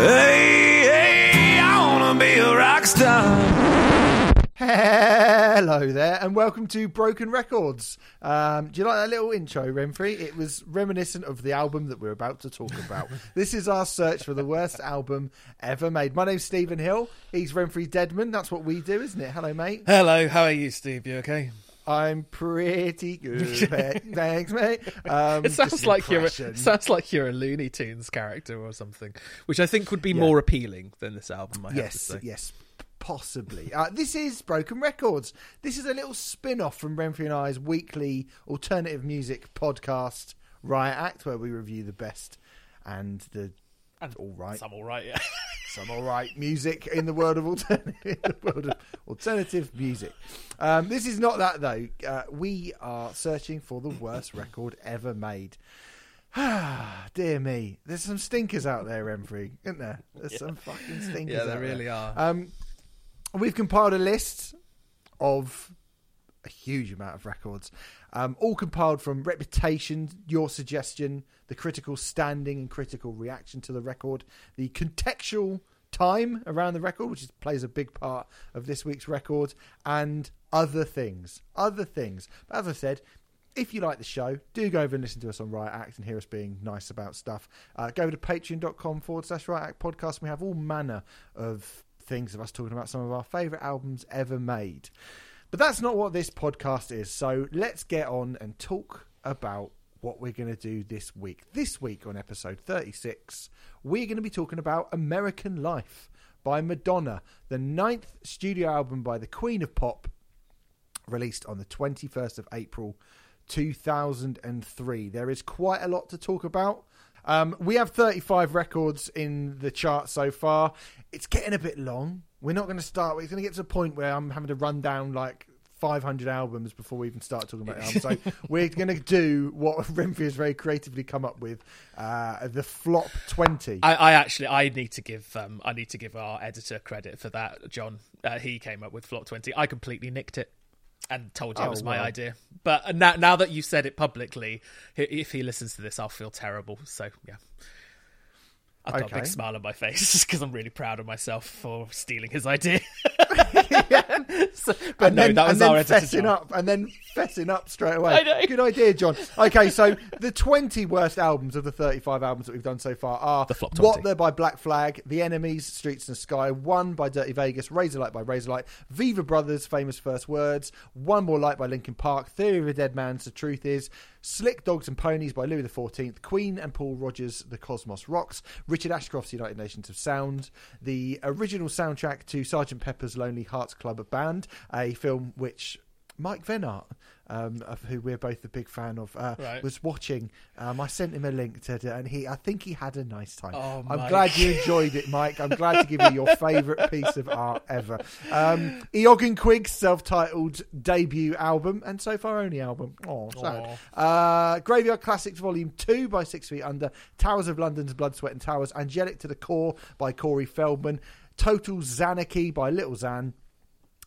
Hey, hey, I wanna be a rock star. Hello there, and welcome to Broken Records. Um, do you like that little intro, Renfrey? It was reminiscent of the album that we're about to talk about. this is our search for the worst album ever made. My name's Stephen Hill. He's Renfrey Deadman. That's what we do, isn't it? Hello, mate. Hello, how are you, Steve? You okay? I'm pretty good. mate. Thanks, mate. Um, It sounds just like you're a, impression. sounds like you're a Looney Tunes character or something, which I think would be Yeah. more appealing than this album. I have to Yes, say. yes, possibly. Uh, this is Broken Records. This is a little spin off from Renfrey and I's weekly alternative music podcast, Riot Act, where we review the best and the And all right, Some all right, yeah. some all right music in the world of alternative, world of alternative music. Um, this is not that though. Uh, we are searching for the worst record ever made. Ah, dear me. There's some stinkers out there, Renfrey, isn't there? There's some fucking stinkers. Yeah, out there really are. Um, we've compiled a list of a huge amount of records, um, all compiled from reputation, your suggestion, the critical standing and critical reaction to the record, the contextual time around the record, which is, plays a big part of this week's record, and other things. Other things. But as I said, if you like the show, do go over and listen to us on Riot Act and hear us being nice about stuff. Uh, go over to patreon.com forward slash Riot Act podcast. We have all manner of things of us talking about some of our favourite albums ever made. But that's not what this podcast is. So let's get on and talk about what we're going to do this week. This week on episode 36, we're going to be talking about American Life by Madonna, the ninth studio album by the Queen of Pop, released on the 21st of April 2003. There is quite a lot to talk about. Um, we have 35 records in the chart so far. It's getting a bit long. We're not going to start. It's going to get to a point where I'm having to run down like 500 albums before we even start talking about albums. So we're going to do what Renfrey has very creatively come up with: uh, the flop 20. I, I actually I need to give um I need to give our editor credit for that, John. Uh, he came up with Flop Twenty. I completely nicked it and told you Oh, it was my well. idea. But now now that you've said it publicly, if he listens to this, I'll feel terrible. So yeah. I've got a big smile on my face because I'm really proud of myself for stealing his idea. So- but and no, then, that was our editor. fessing John. up, and then fessing up straight away. I know. Good idea, John. Okay, so the 20 worst albums of the 35 albums that we've done so far are The flop What 20. They're by Black Flag, The Enemies, Streets and Sky, One by Dirty Vegas, Razorlight by Razorlight, Viva Brothers, Famous First Words, One More Light by Linkin Park, Theory of a Dead Man's The Truth Is, Slick Dogs and Ponies by Louis XIV, Queen and Paul Rodgers, The Cosmos Rocks, Richard Ashcroft's United Nations of Sound, the original soundtrack to Sergeant Pepper's Lonely Hearts Club Band, a film which Mike Vennart, um, of who we're both a big fan of, uh, Right. was watching. Um, I sent him a link to, to- and he, I think he had a nice time. Oh, I'm Mike. glad you enjoyed it, Mike. I'm glad to give you your favourite piece of art ever. Um, Eoghan Quigg's self-titled debut album, and so far only album. Oh, sad. Uh, Graveyard Classics Volume Two by Six Feet Under, Towers of London's Blood, Sweat and Towers, Angelic to the Core by Corey Feldman, Total Zanarchy by Little Zan.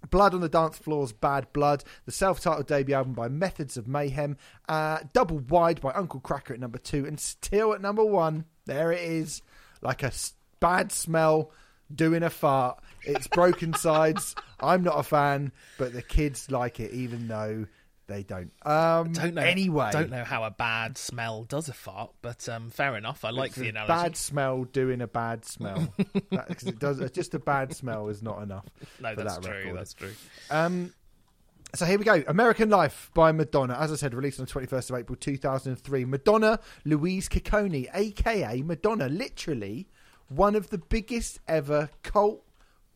Blood on the Dance Floor's Bad Blood, the self titled debut album by Methods of Mayhem, uh, Double Wide by Uncle Kracker at number two, and still at number one, there it is, like a bad smell doing a fart. It's Broken cyde. I'm not a fan, but the kids like it, even though they don't. Um, Don't know. Anyway, I don't know how a bad smell does a fart, but um, fair enough. I like the analogy. bad smell doing a bad smell. Because it does. Just a bad smell is not enough. no, that's that true. record. That's true. Um, so here we go. American Life by Madonna. As I said, released on the 21st of April 2003. Madonna Louise Ciccone, aka Madonna, literally one of the biggest ever cult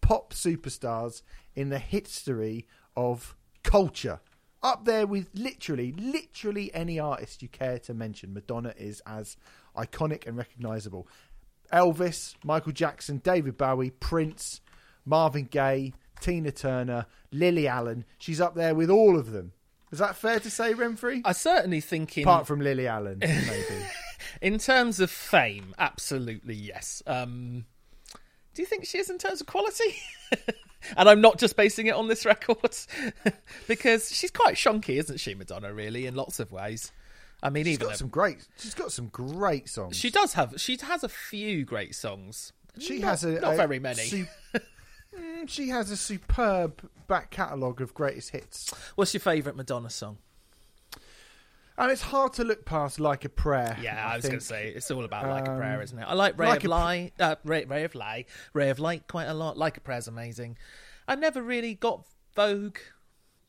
pop superstars in the history of culture. Up there with literally, literally any artist you care to mention. Madonna is as iconic and recognizable. Elvis, Michael Jackson, David Bowie, Prince, Marvin Gaye, Tina Turner, Lily Allen. She's up there with all of them. Is that fair to say, Renfrey? I certainly think in Apart from Lily Allen, maybe. in terms of fame, absolutely yes. Um, do you think she is in terms of quality? and I'm not just basing it on this record because she's quite shonky, isn't she, Madonna? Really, in lots of ways. I mean, She's even got though- some great. She's got some great songs. she does have she has a few great songs. She Not- has a not a very many. su- Mm, she has a superb back catalogue of greatest hits. What's your favourite Madonna song? And it's hard to look past like a prayer. Yeah, I, was going to say it's all about like a Um, prayer, isn't it? I like Ray Like of Light, Pr- uh, Ray, Ray of Lie, Ray of Light quite a lot. Like a prayer's amazing. I never really got Vogue.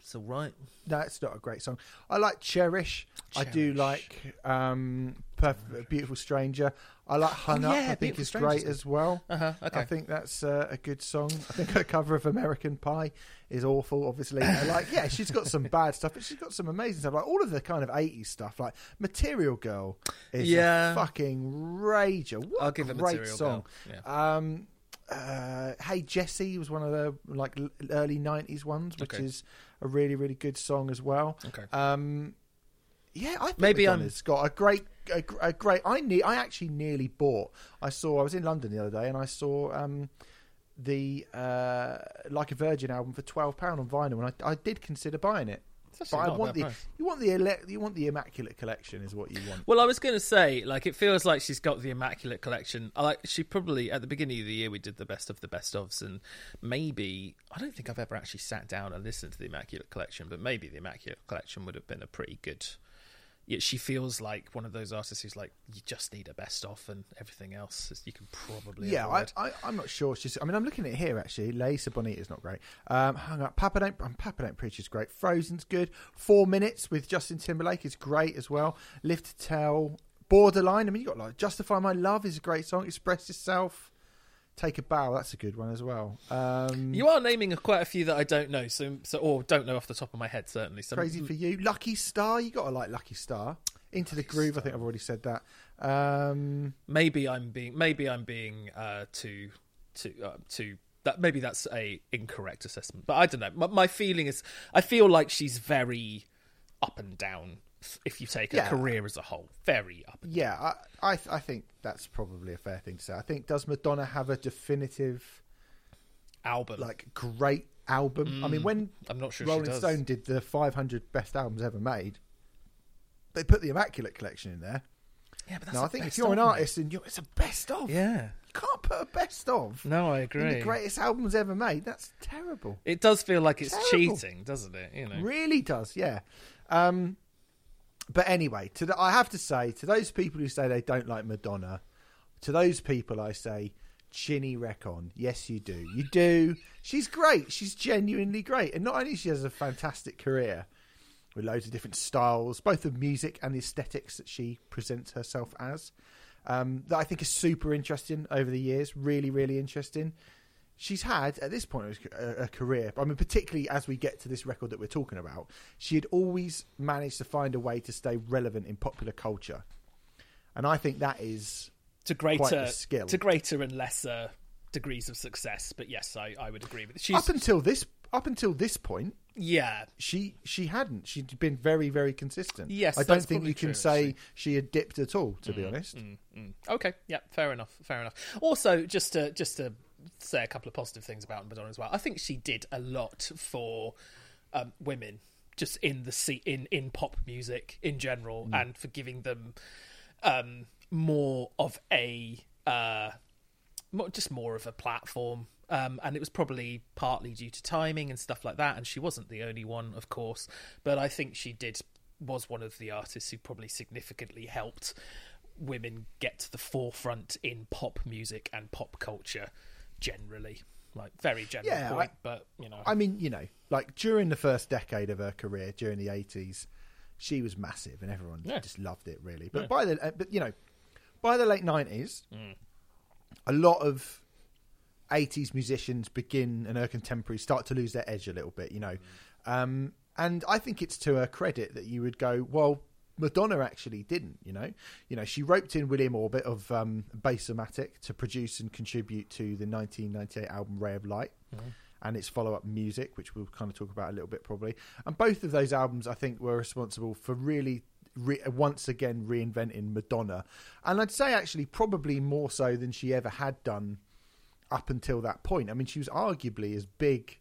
It's all right. No, it's not a great song. I like Cherish. I do like um, Perf- Beautiful Stranger. I like Hung Oh, Up. yeah, I think is great as well. Uh-huh, okay. I think that's uh, a good song. I think her cover of American Pie is awful. Obviously, I like yeah, she's got some bad stuff, but she's got some amazing stuff. Like all of the kind of '80s stuff, like Material Girl is Yeah. a fucking rager. What I'll a give it great Material song. Yeah. Um, uh, hey Jesse was one of the like l- early '90s ones, which Okay. is a really really good song as well. Okay. Um, yeah, I think Maybe I'm- Madonna's got a great, a, a great. I ne- I actually nearly bought. I saw. I was in London the other day, and I saw um, the uh, Like a Virgin album for twelve pound on vinyl, and I, I did consider buying it. I want the price. you want the ele- you want the immaculate collection is what you want. Well, I was going to say, like, it feels like she's got the immaculate collection. Like she probably at the beginning of the year we did the best of the best ofs, and maybe I don't think I've ever actually sat down and listened to the immaculate collection, but maybe the immaculate collection would have been a pretty good. Yet she feels like one of those artists who's like, you just need a best off and everything else you can probably Yeah, I, avoid. I, I'm not sure. She's. I mean, I'm looking at it here actually. Lisa Bonita is not great. Um, hung up. Papa don't. Um, Papa don't preach is great. Frozen's good. Four minutes with Justin Timberlake is great as well. Live to Tell. Borderline. I mean, you got like Justify My Love is a great song. Express Yourself. Take a Bow. That's a good one as well. Um, You are naming quite a few that I don't know, so so or don't know off the top of my head certainly. So Crazy for you. Lucky Star. You got to like Lucky Star. Into the Groove. I think I've already said that. Um, maybe I'm being maybe I'm being uh, too too uh, too that maybe that's a incorrect assessment, but I don't know. My, my feeling is I feel like she's very up and down. If you take a Yeah. career as a whole, very up. Yeah, I, I I think that's probably a fair thing to say. I think does Madonna have a definitive album. like great album. I mean, when I'm not sure she Rolling. Stone did the 500 best albums ever made, they put the Immaculate Collection in there. yeah, but that's Now, a I think if you're an mate. artist and you're, it's a best of, yeah. you can't put a best of. No, I agree. the greatest albums ever made. That's terrible. It does feel like it's Terrible. cheating, doesn't it? You know. Really does, yeah. Um, but anyway, to the, I have to say to those people who say they don't like Madonna, to those people I say, Chinny Recon, yes you do, you do. She's great. She's genuinely great, and not only she has a fantastic career with loads of different styles, both of music and the aesthetics that she presents herself as, um, that I think is super interesting over the years. Really, really interesting she's had at this point of a, a uh, career. I mean, particularly as we get to this record that we're talking about, she had always managed to find a way to stay relevant in popular culture, and I think that is to greater skill. to greater and lesser degrees of success. But yes, I, I would agree with. She's up until this up until this point. yeah, She she hadn't. She'd been very very consistent. Yes, I don't think you can true, say actually. she had dipped at all. To be mm, honest, mm, mm, Okay, yeah, fair enough, fair enough. Also, just to just to say a couple of positive things about Madonna as well. I think she did a lot for um, women, just in the se- in in pop music in general, and for giving them um, more of a uh, more, just more of a platform. Um, and it was probably partly due to timing and stuff like that. And she wasn't the only one, of course, but I think she did was one of the artists who probably significantly helped women get to the forefront in pop music and pop culture generally. Like very general Yeah, point, I- but you know, I mean, you know, like during the first decade of her career, during the eighties, she was massive, and everyone Yeah. just loved it, really. But Yeah. by the, uh, but you know, by the late nineties, Mm. a lot of eighties musicians begin and her contemporaries start to lose their edge a little bit, you know. Mm. Um, and I think it's to her credit that you would go, well, Madonna actually didn't. You know, you know, she roped in William Orbit of um, Bassomatic to produce and contribute to the 1998 album Ray of Light. And its follow-up music, which we'll kind of talk about a little bit probably, and both of those albums, I think, were responsible for really re- once again reinventing Madonna, and I'd say actually probably more so than she ever had done up until that point. I mean, she was arguably as big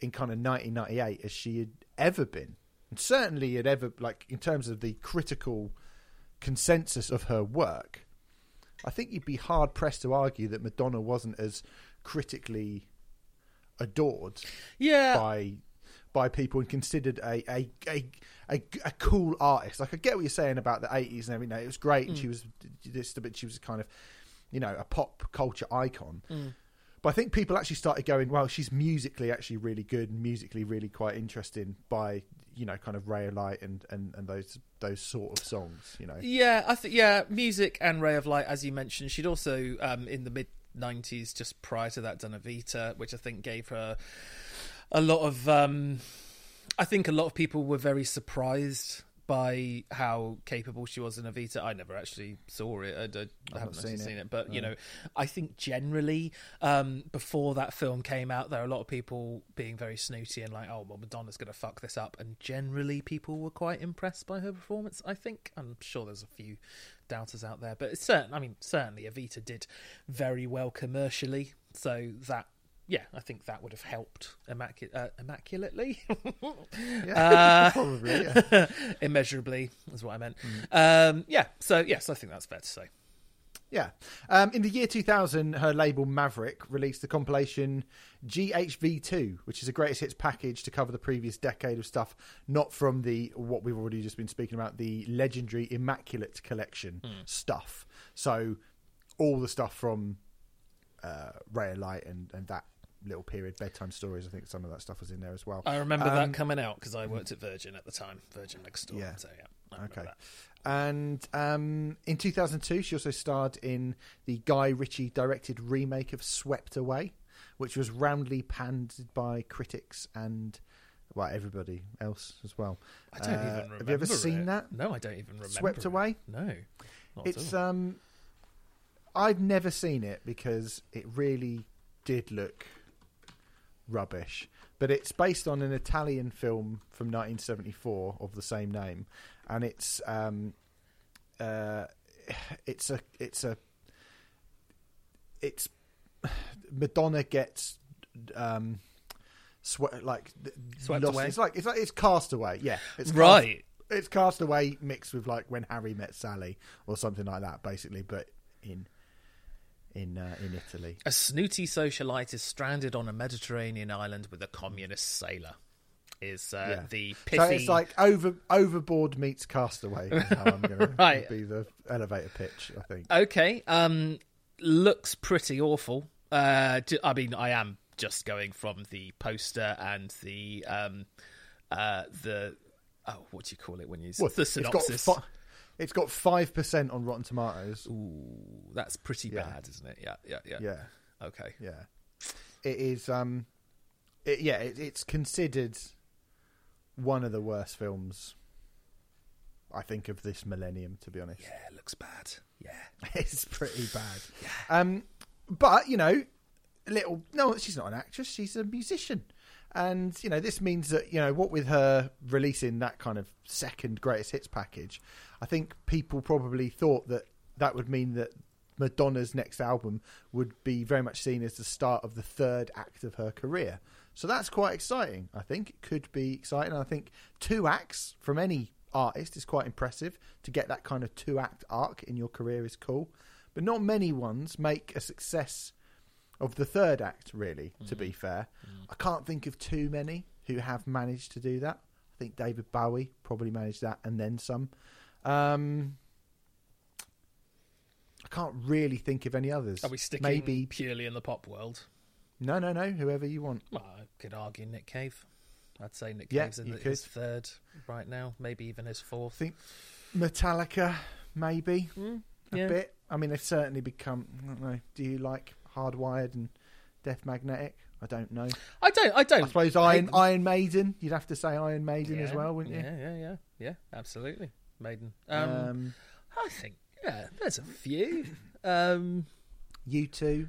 in kind of 1998 as she had ever been, and certainly had ever like in terms of the critical consensus of her work. I think you'd be hard pressed to argue that Madonna wasn't as critically adored Yeah, by by people and considered a a, a a a cool artist. Like I get what you're saying about the 80s and everything. It was great, and she mm. was this, but she was kind of you know a pop culture icon. Mm. But I think people actually started going, well, she's musically actually really good and musically really quite interesting by you know kind of Ray of Light and and and those those sort of songs. You know, Yeah, I think yeah, music and Ray of Light, as you mentioned. She'd also um, in the mid '90s, just prior to that, done Evita, which I think gave her a lot of. Um, I think a lot of people were very surprised by how capable she was in Evita. I never actually saw it. I, don't- I haven't not actually seen seen it. it, but you know, I think generally um, before that film came out, there were a lot of people being very snooty and like, "Oh, well, Madonna's going to fuck this up," and generally people were quite impressed by her performance. I think I'm sure there's a few doubters out there, but it's certain. I mean, certainly Evita did very well commercially, so that. Yeah, I think that would have helped immacu- uh, immaculately. yeah, probably. Yeah. immeasurably is what I meant. Um, yeah, so yes, I think that's fair to say. Yeah. Um, in the year 2000, her label Maverick released the compilation GHV2, which is a greatest hits package to cover the previous decade of stuff, not from the what we've already just been speaking about, the legendary Immaculate collection stuff. So all the stuff from uh, Ray of Light and, and that little period, bedtime stories. I think some of that stuff was in there as well. I remember Um, that coming out because I worked at Virgin at the time, Virgin next door. Yeah. So yeah, Okay. that. And um, in 2002, she also starred in the Guy Ritchie directed remake of Swept Away, which was roundly panned by critics and well everybody else as well. I don't Uh, even remember. Have you ever seen it. that? No, I don't even remember. Swept it. Away? No, It's um, I've never seen it because it really did look rubbish. But it's based on an Italian film from 1974 of the same name, and it's um, uh, it's a it's a it's Madonna gets um, swe- like Swept lost- away? It's like it's like it's Castaway. Yeah, it's Cast- right. it's Castaway mixed with like when Harry met Sally or something like that, basically, but in in uh, in Italy. A snooty socialite is stranded on a Mediterranean island with a communist sailor. Is uh, Yeah. the So it's like over overboard meets Castaway. Is how I'm going Right. to be the elevator pitch. I think. Okay. Um, looks pretty awful. Uh, I mean, I am just going from the poster and the um, uh, the oh, what do you call it when you Well, the synopsis? It's got, fi- it's got five percent on Rotten Tomatoes. Ooh, that's pretty Yeah. bad, isn't it? Yeah, yeah, yeah. Yeah, Okay. yeah. It is. Um, it, yeah, it, it's considered one of the worst films. I think of this millennium, to be honest. Yeah, it looks bad. Yeah. it's pretty bad. Um, but you know, little no, she's not an actress. She's a musician, and you know this means that you know what with her releasing that kind of second greatest hits package, I think people probably thought that that would mean that Madonna's next album would be very much seen as the start of the third act of her career. So that's quite exciting. I think it could be exciting. I think two acts from any artist is quite impressive. To get that kind of two act arc in your career is cool, but not many ones make a success of the third act. Really, to be fair, I can't think of too many who have managed to do that. I think David Bowie probably managed that and then some. Um, I can't really think of any others. Are we sticking Maybe purely in the pop world? no, no, no. Whoever you want. Well, I could argue Nick Cave. I'd say Nick Yeah, Cave's in the, his third right now, maybe even his fourth. think Metallica, maybe a Hmm, yeah. bit. I mean, they've certainly become. I don't know. Do you like Hardwired and Death Magnetic? I don't know. I don't. I don't. I suppose Iron. Iron Maiden. You'd have to say Iron Maiden as well, wouldn't you? Yeah, yeah, yeah, yeah. Absolutely. Maiden. Um, Um, I think yeah, there's a few. Um, U2,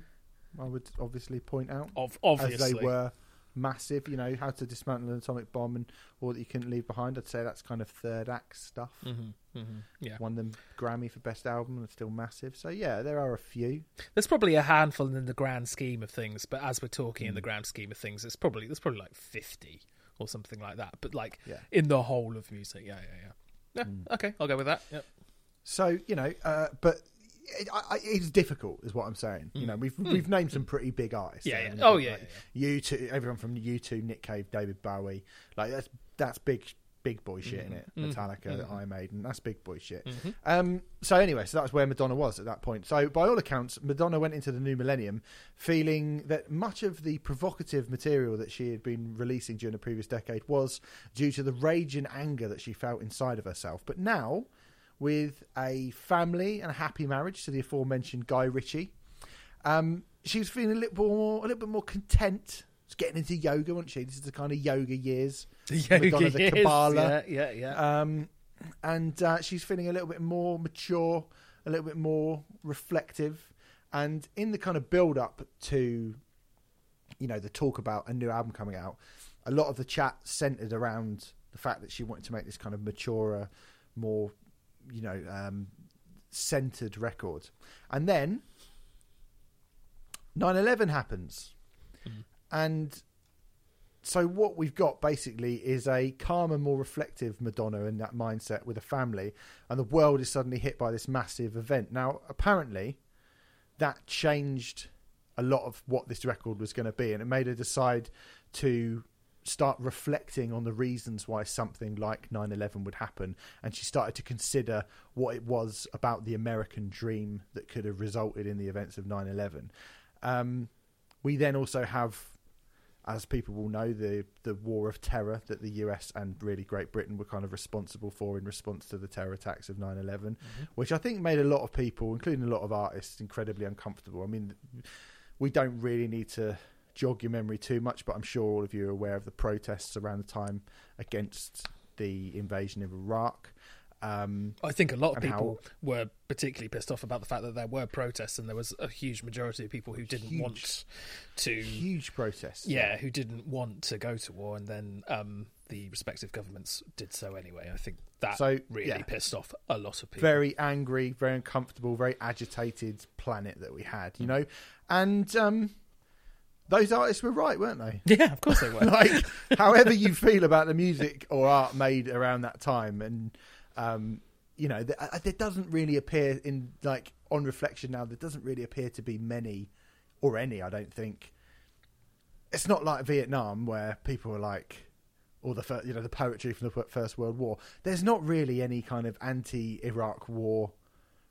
I would obviously point out. of as they were massive. You know, how to dismantle an atomic bomb and all that you couldn't leave behind. I'd say that's kind of third act stuff. Mhm, mhm, yeah. Won them Grammy for best album and still massive. So yeah, there are a few. There's probably a handful in the grand scheme of things, but as we're talking in the grand scheme of things, it's probably there's probably like fifty or something like that. But like Yeah. in the whole of music, yeah, yeah, yeah. Yeah, okay, I'll go with that. Yep. So you know, uh, but. It, I, I- it's difficult, is what I'm saying. You know, we've we've named some pretty big artists. Hmm. Yeah, yeah. Oh, yeah, Like U two, everyone from U two, Nick Cave, David Bowie. Like that's that's big big boy shit in it. Mm-hmm. Metallica, Iron Maiden, that's big boy shit. Um, so anyway, so that's where Madonna was at that point. So by all accounts, Madonna went into the new millennium feeling that much of the provocative material that she had been releasing during the previous decade was due to the rage and anger that she felt inside of herself. But now, with a family and a happy marriage to the aforementioned Guy Ritchie, um, she was feeling a little more, a little bit more content. She's getting into yoga, wasn't she? This is the kind of yoga years. Madonna the Kabbalah. Yeah, yeah, yeah. Um, and uh, she's feeling a little bit more mature, a little bit more reflective. And in the kind of build up to, you know, the talk about a new album coming out, a lot of the chat centered around the fact that she wanted to make this kind of maturer, more, you know, um, centered record. And then 9 11 happens. And so what we've got basically is a calmer, more reflective Madonna in that mindset with a family, and the world is suddenly hit by this massive event. Now, apparently, that changed a lot of what this record was going to be, and it made her decide to start reflecting on the reasons why something like 9-11 would happen and she started to consider what it was about the american dream that could have resulted in the events of 9-11 um, we then also have as people will know, the the war of terror that the US and really Great Britain were kind of responsible for in response to the terror attacks of 9 11, which I think made a lot of people, including a lot of artists, incredibly uncomfortable. I mean, we don't really need to jog your memory too much, but I'm sure all of you are aware of the protests around the time against the invasion of Iraq. Um, I think a lot of people were particularly pissed off about the fact that there were protests and there was a huge majority of people who didn't Huge. want to huge protests. yeah, who didn't want to go to war, and then um, the respective governments did so anyway. I think that So, really yeah. pissed off a lot of people. very angry, very uncomfortable, very agitated planet that we had, you know. And um, those artists were right, weren't they? yeah, of course they were. like, however you feel about the music or art made around that time, and um, you know, th- uh, there doesn't really appear in like on reflection now. There doesn't really appear to be many or any. I don't think. It's not like Vietnam where people are like. Or the fir- you know the poetry from the First World War. There's not really any kind of anti-Iraq war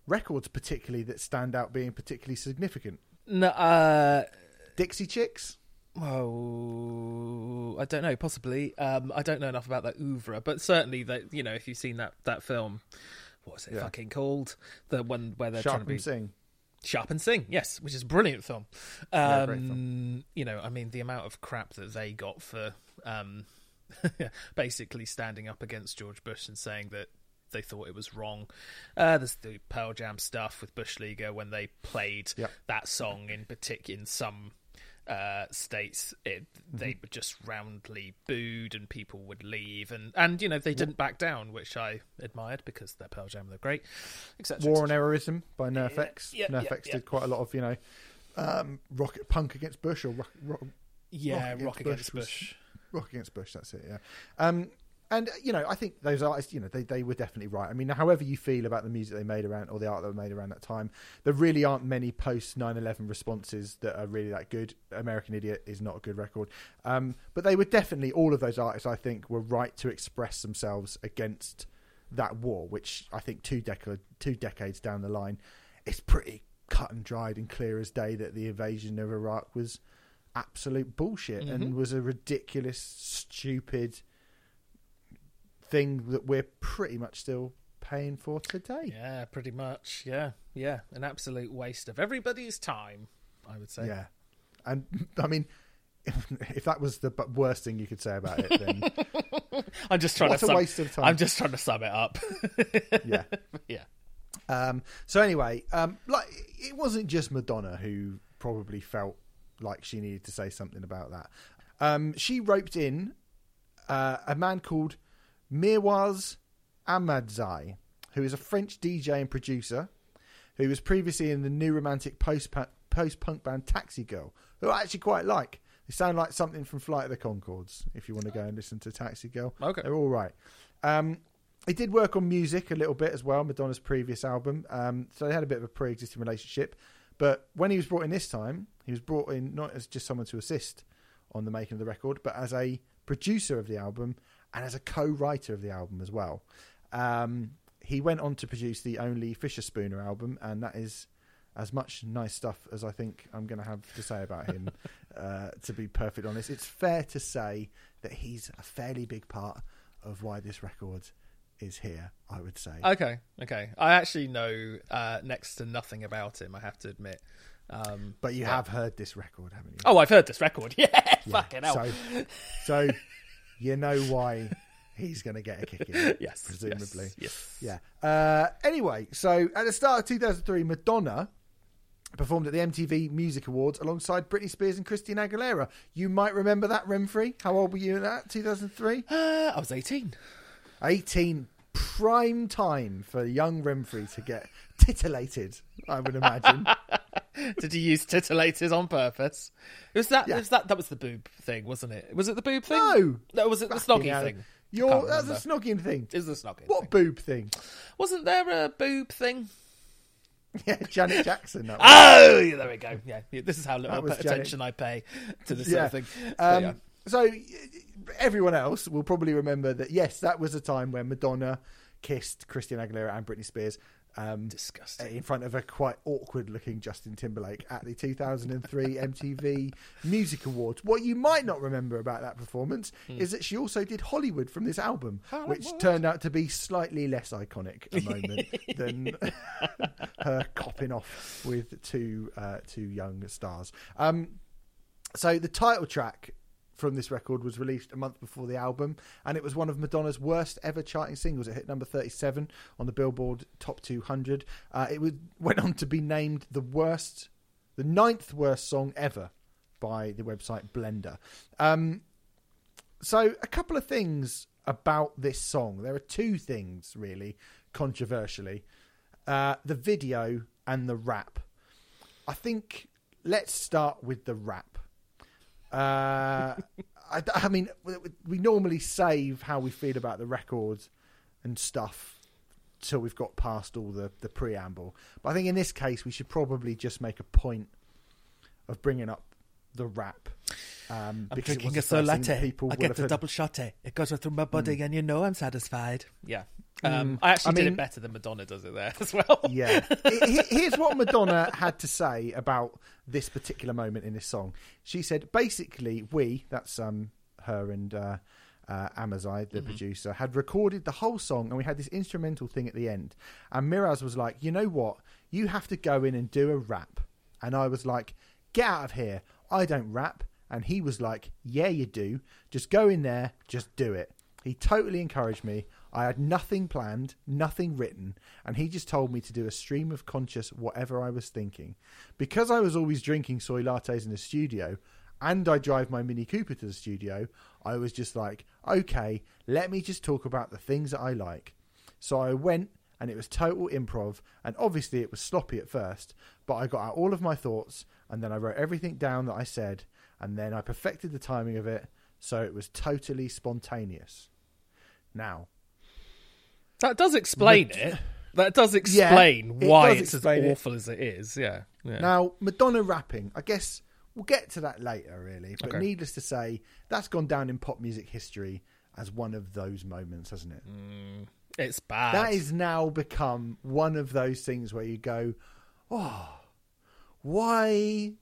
records, particularly that stand out being particularly significant. no, uh, Dixie Chicks, oh, I don't know. Possibly, um, I don't know enough about that oeuvre, but certainly that you know, if you've seen that that film, what was it Yeah. fucking called? The one where they're Sharp trying to be and Sing. Sharp and Sing, yes, which is a brilliant film. Um, Yeah, film. You know, I mean, the amount of crap that they got for um, basically standing up against George Bush and saying that they thought it was wrong. Uh, there's the Pearl Jam stuff with Bush League when they played Yep. that song in particular in some uh, states. It, They Mm-hmm. were just roundly booed and people would leave, and and you know they didn't back down, which I admired because they're Pearl Jam, they're great. Etc. War on Errorism by NOFX. yeah, NOFX yeah, yeah. did quite a lot of, you know, um, rocket punk against Bush or rock, rock, Yeah, Rock Rock Against Against Bush Bush. rock against Bush. That's it. Yeah. Um, and you know, I think those artists, you know, they, they were definitely right. I mean, however you feel about the music they made around or the art that were made around that time, there really aren't many post 9/11 responses that are really that good. American Idiot is not a good record, um, but they were definitely all of those artists. I think were right to express themselves against that war, which I think two decade two decades down the line, it's pretty cut and dried and clear as day that the invasion of Iraq was absolute bullshit and was a ridiculous, stupid thing that we're pretty much still paying for today. Yeah, pretty much. Yeah, yeah, an absolute waste of everybody's time. I would say. Yeah. And I mean, if that was the worst thing you could say about it, then I'm just trying What to. a Sum, waste of time. I'm just trying to sum it up. yeah. yeah. Um, so anyway, um, like it wasn't just Madonna who probably felt like she needed to say something about that. Um, she roped in uh, a man called Mirwais Ahmadzai, who is a French DJ and producer, who was previously in the new romantic post post punk band Taxi Girl, who I actually quite like. They sound like something from Flight of the Conchords. If you want to go and listen to Taxi Girl, Okay. they're all right. Um, he did work on music a little bit as well, Madonna's previous album. Um, so they had a bit of a pre existing relationship. But when he was brought in this time, he was brought in not as just someone to assist on the making of the record, but as a producer of the album and as a co writer of the album as well. Um, he went on to produce the only Fischerspooner album, and that is as much nice stuff as I think I'm going to have to say about him. uh, to be perfectly honest, it's fair to say that he's a fairly big part of why this record is here. I would say. Okay. Okay. I actually know uh, next to nothing about him. I have to admit. Um, but you have heard this record, haven't you? oh, I've heard this record. Yeah. Fucking hell. So, so you know why he's going to get a kick in, it, yes. presumably. Yes. yes. Yeah. Uh, anyway, so at the start of 2003, Madonna performed at the MTV Music Awards alongside Britney Spears and Christina Aguilera. You might remember that, Renfrey. How old were you in that? 2003? Uh, I was 18. 18. Prime time for young Renfrey to get titillated, I would imagine. Did you use titillated on purpose? It was that. Yeah. It was that. That was the boob thing, wasn't it? Was it the boob thing? No. No, was it the Fucking hell. thing? I that's a snogging thing. Was the snoggy. What thing. boob thing? Wasn't there a boob thing? Yeah, Janet Jackson. That was. Oh, yeah, there we go. Yeah, yeah, this is how little Janet. attention I pay to this yeah. sort of thing. Um, yeah. So everyone else will probably remember that. Yes, that was a time when Madonna kissed Christina Aguilera and Britney Spears. Um, Disgusting. in front of a quite awkward-looking Justin Timberlake at the 2003 MTV Music Awards. What you might not remember about that performance is that she also did Hollywood from this album, which turned out to be slightly less iconic a moment than her copping off with two uh, two young stars. Um, so the title track from this record was released a month before the album, and it was one of Madonna's worst ever charting singles. It hit number 37 on the Billboard Top 200. Uh, it would, went on to be named the worst, the ninth worst song ever by the website Blender. Um, so a couple of things about this song. There are two things really controversially: uh, the video and the rap. I think let's start with the rap. Uh, I, I mean, we- normally save how we feel about the records and stuff till we've got past all the, the preamble. But I think in this case, we should probably just make a point of bringing up the rap. Um, I'm because drinking a first latte. people I get the heard. double shot. It goes right through my body, and you know I'm satisfied. Yeah. Um, Mm. I actually I did mean- it better than Madonna does it there as well. Yeah. He- he- Here's what Madonna had to say about this particular moment in this song. She said, basically, we, that's um, her and uh, uh, Ahmadzai, the producer, had recorded the whole song and we had this instrumental thing at the end. And Mirwais was like, you know what? You have to go in and do a rap. And I was like, get out of here. I don't rap. And he was like, yeah, you do. Just go in there, just do it. He totally encouraged me. I had nothing planned, nothing written, and he just told me to do a stream of conscious whatever I was thinking. Because I was always drinking soy lattes in the studio, and I drive my Mini Cooper to the studio, I was just like, okay, let me just talk about the things that I like. So I went, and it was total improv, and obviously it was sloppy at first, but I got out all of my thoughts, and then I wrote everything down that I said, and then I perfected the timing of it, so it was totally spontaneous. Now, That does explain Mad- it. That does explain it why does it's explain as it. awful as it is. Yeah. yeah. Now, Madonna rapping, I guess we'll get to that later, really. But Okay. needless to say, that's gone down in pop music history as one of those moments, hasn't it? Mm, it's bad. That has now become one of those things where you go, oh, why?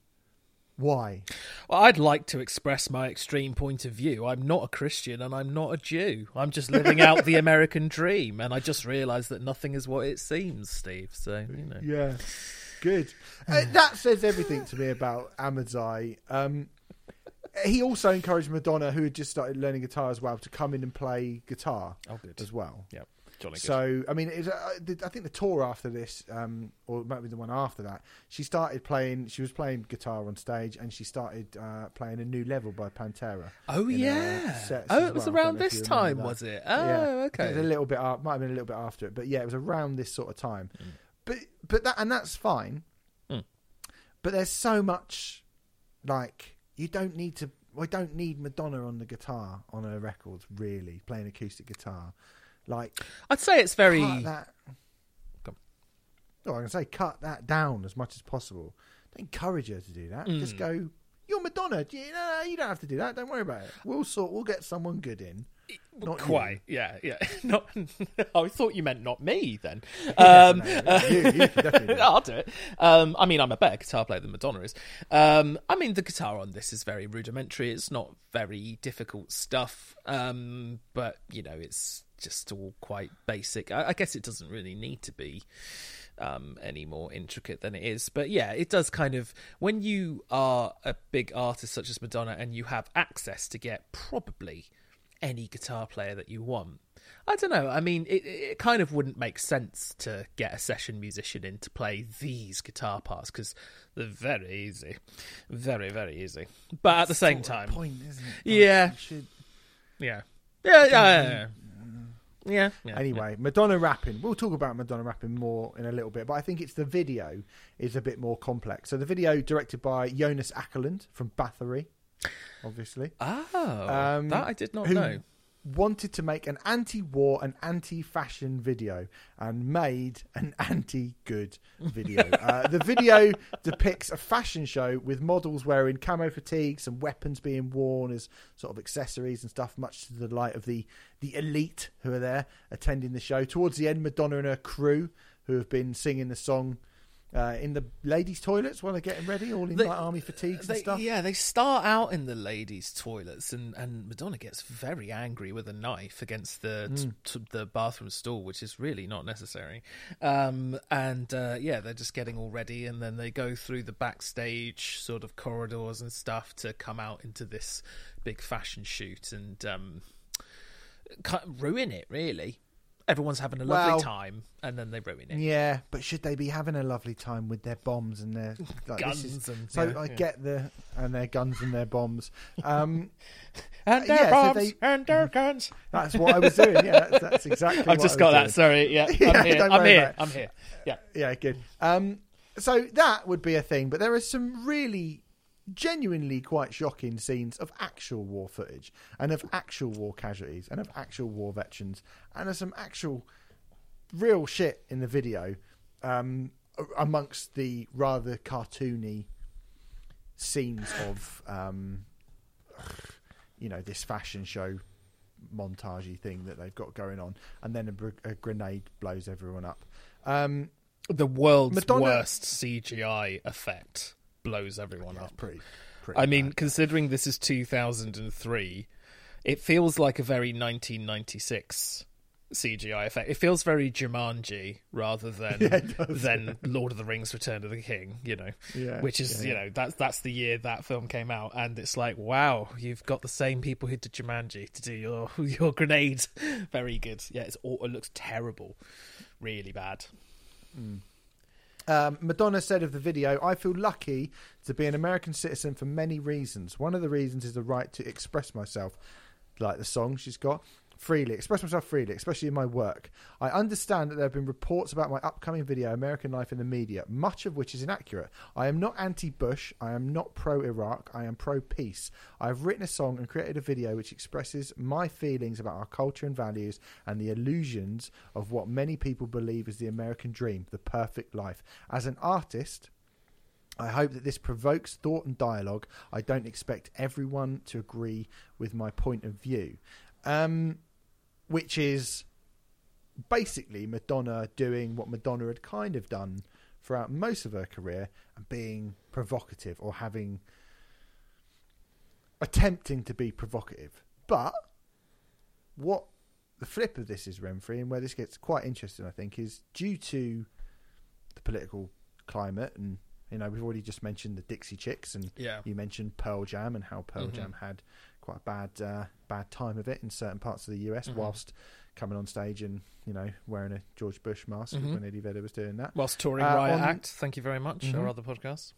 Why? Well, I'd like to express my extreme point of view. I'm not a Christian and I'm not a Jew. I'm just living out the American dream, and I just realised that nothing is what it seems, Steve. So you know. Yeah, good. Uh, that says everything to me about Ahmadzai. Um, he also encouraged Madonna, who had just started learning guitar as well, to come in and play guitar Oh, good. as well. Yeah, jolly good. So I mean, it's, uh, the- I think the tour after this, um, or it might be the one after that, she started playing. She was playing guitar on stage, and she started uh, playing a new level by Pantera. oh in yeah. Oh, it was well. Around this time, that. was it? Oh, Yeah. okay. It was a little bit. Up, might have been a little bit after it, but yeah, it was around this sort of time. Mm. But but that and that's fine. Mm. But there's so much like you don't need to. I don't need Madonna on the guitar on her records, really playing acoustic guitar. Like I'd say it's very. that. Go. Oh, I can say cut that down as much as possible. Don't encourage her to do that. Mm. Just go. You're Madonna. You, no, no, you don't have to do that. Don't worry about it. We'll sort. We'll get someone good in. Not you. Quite, yeah, yeah. Not. I thought you meant not me then. Um, no, you- you do. I'll do it. Um, I mean, I'm a better guitar player than Madonna is. Um, I mean, the guitar on this is very rudimentary. It's not very difficult stuff, um, but you know, it's just all quite basic. I, I guess it doesn't really need to be um, any more intricate than it is. But yeah, it does kind of when you are a big artist such as Madonna and you have access to get probably any guitar player that you want. I don't know. I mean, it, it kind of wouldn't make sense to get a session musician in to play these guitar parts because they're very easy, very very easy. But at the same time, point, isn't it? Yeah. you should- yeah, yeah, yeah, yeah, mm. yeah. yeah, yeah. Anyway, Madonna rapping. We'll talk about Madonna rapping more in a little bit, but I think it's the video is a bit more complex. So the video directed by Jonas Akerlund from Bathory, obviously. Oh, Um, that I did not know. Wanted to make an anti-war and anti-fashion video and made an anti-good video. uh, the video depicts a fashion show with models wearing camo fatigues and weapons being worn as sort of accessories and stuff, much to the delight of the the elite who are there attending the show. Towards the end, Madonna and her crew, who have been singing the song. Uh, in the ladies' toilets while they're getting ready, all in They- like army fatigues They- and stuff. Yeah, they start out in the ladies' toilets, and, and Madonna gets very angry with a knife against the t- t- the bathroom stall, which is really not necessary. Um, and uh, yeah, they're just getting all ready, and then they go through the backstage sort of corridors and stuff to come out into this big fashion shoot and um, ruin it. Really, everyone's having a lovely Well- time, and then they ruin it. Yeah, but should they be having a lovely time with their bombs and their like, this Guns is- and- so yeah, I yeah. get the and their guns and their bombs. Um, And Uh, their yeah, so bombs they- and their guns. that's what I was doing. Yeah, that's, that's exactly. I've what just got that. doing. Sorry. Yeah, Yeah, I'm here. I'm here. I'm here. Yeah. Yeah, good. Um, so that would be a thing, but there are some really genuinely quite shocking scenes of actual war footage and of actual war casualties and of actual war veterans and of some actual real shit in the video um, amongst the rather cartoony scenes of um, you know this fashion show montagey thing that they've got going on. And then a, br- a grenade blows everyone up. Um, The world's Madonna- worst CGI effect blows everyone that's up. pretty, pretty I mean, considering this is 2003, it feels like a very 1996 CGI effect. It feels very Jumanji rather than Yeah, does. than Lord of the Rings: Return of the King. You know, Yeah, which is yeah, you yeah. know that's that's the year that film came out, and it's like wow, you've got the same people who did Jumanji to do your your grenade. Very good. Yeah, it's all, it looks terrible, really bad. Mm. Um, Madonna said of the video, I feel lucky to be an American citizen for many reasons. One of the reasons is the right to express myself, like the song she's got, freely, express myself freely, especially in my work. I understand that there have been reports about my upcoming video, American Life in the Media, much of which is inaccurate. I am not anti Bush. I am not pro Iraq. I am pro peace. I have written a song and created a video which expresses my feelings about our culture and values and the illusions of what many people believe is the American dream, the perfect life. As an artist, I hope that this provokes thought and dialogue. I don't expect everyone to agree with my point of view. Um, which is basically Madonna doing what Madonna had kind of done throughout most of her career and being provocative or having attempting to be provocative. But what the flip of this is Renfrey, and where this gets quite interesting, I think, is due to the political climate and You know, we've already just mentioned the Dixie Chicks, and Yeah. you mentioned Pearl Jam and how Pearl Mhm. Jam had quite a bad uh, bad time of it in certain parts of the US, Mhm. whilst coming on stage and you know wearing a George Bush mask Mhm. when Eddie Vedder was doing that. Whilst touring Uh, Riot on- Act, thank you very much. Mhm. Our other podcasts.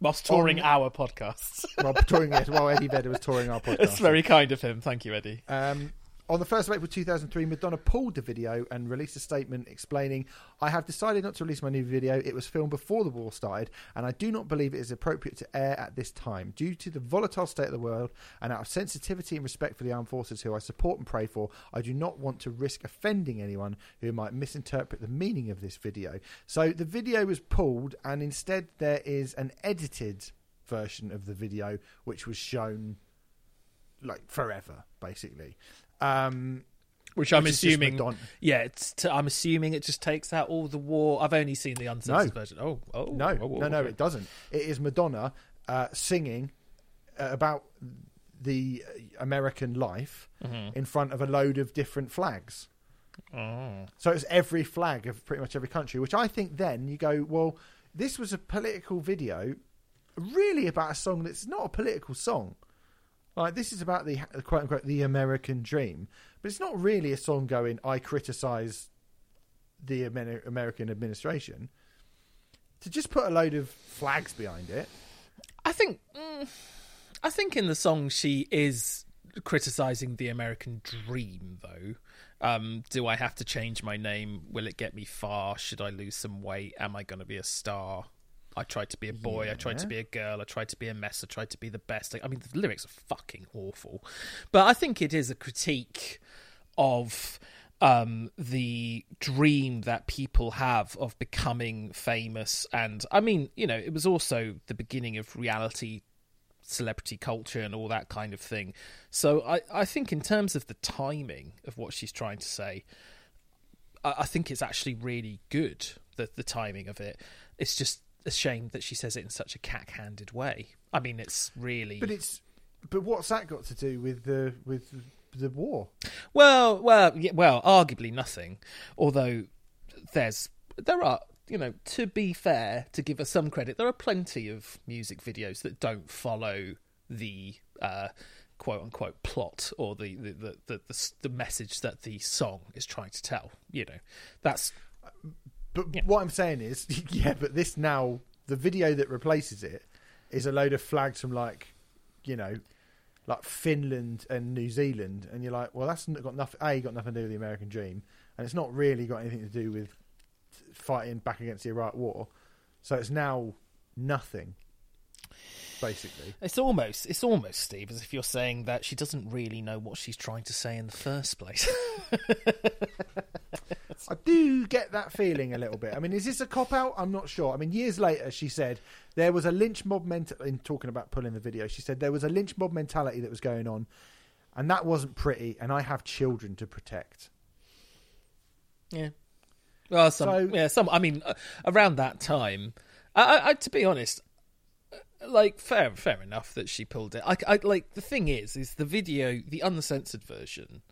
Whilst touring On- our podcasts. while touring it, while Eddie Vedder was touring our podcast. it's very kind of him. Thank you, Eddie. Um, on the 1st of April 2003, Madonna pulled the video and released a statement explaining, I have decided not to release my new video. It was filmed before the war started, and I do not believe it is appropriate to air at this time. Due to the volatile state of the world and out of sensitivity and respect for the armed forces who I support and pray for, I do not want to risk offending anyone who might misinterpret the meaning of this video. So the video was pulled, and instead there is an edited version of the video which was shown like forever, basically. Um, Which I'm which assuming. Yeah, it's t- I'm assuming it just takes out all the war. I've only seen the uncensored No. version. Oh, oh, No, oh, oh, no, no, it doesn't. It is Madonna uh, singing uh, about the American life Mm-hmm. in front of a load of different flags. Oh. So it's every flag of pretty much every country, which I think then you go, well, this was a political video, really about a song that's not a political song. Like this is about the quote unquote the American dream, but it's not really a song going. I criticize the Amer- American administration. To just put a load of flags behind it, I think mm, I think in the song she is criticizing the American dream though. Um, do I have to change my name? Will it get me far? Should I lose some weight? Am I going to be a star? I tried to be a boy. I tried to be a girl. I tried to be a mess. I tried to be the best. I mean, the lyrics are fucking awful, but I think it is a critique of um, the dream that people have of becoming famous. And I mean, you know, it was also the beginning of reality celebrity culture and all that kind of thing. So I, I think in terms of the timing of what she's trying to say, I, I think it's actually really good, the, the timing of it. It's just a shame that she says it in such a cack-handed way. I mean, it's really... but it's but what's that got to do with the with the war? Well, well, yeah, well, arguably nothing. Although there's there are, you know, to be fair, to give us some credit, there are plenty of music videos that don't follow the uh, quote unquote plot or the the, the the the the message that the song is trying to tell. You know, that's But Yeah. what I'm saying is, yeah, but this now the video that replaces it is a load of flags from like, you know, like Finland and New Zealand, and you're like, well, that's got nothing. A got nothing to do with the American dream, and it's not really got anything to do with fighting back against the Iraq War. So it's now nothing, basically. it's almost it's almost Steve as if you're saying that she doesn't really know what she's trying to say in the first place. I do get that feeling a little bit. I mean, is this a cop out? I'm not sure. I mean, years later, she said there was a lynch mob mentality. In talking about pulling the video, she said there was a lynch mob mentality that was going on, and that wasn't pretty. And I have children to protect. Yeah. Well, some So- yeah, some. I mean, uh, around that time, I, I, I, to be honest, uh, like fair, fair enough that she pulled it. I, I like the thing is, is the video, the uncensored version.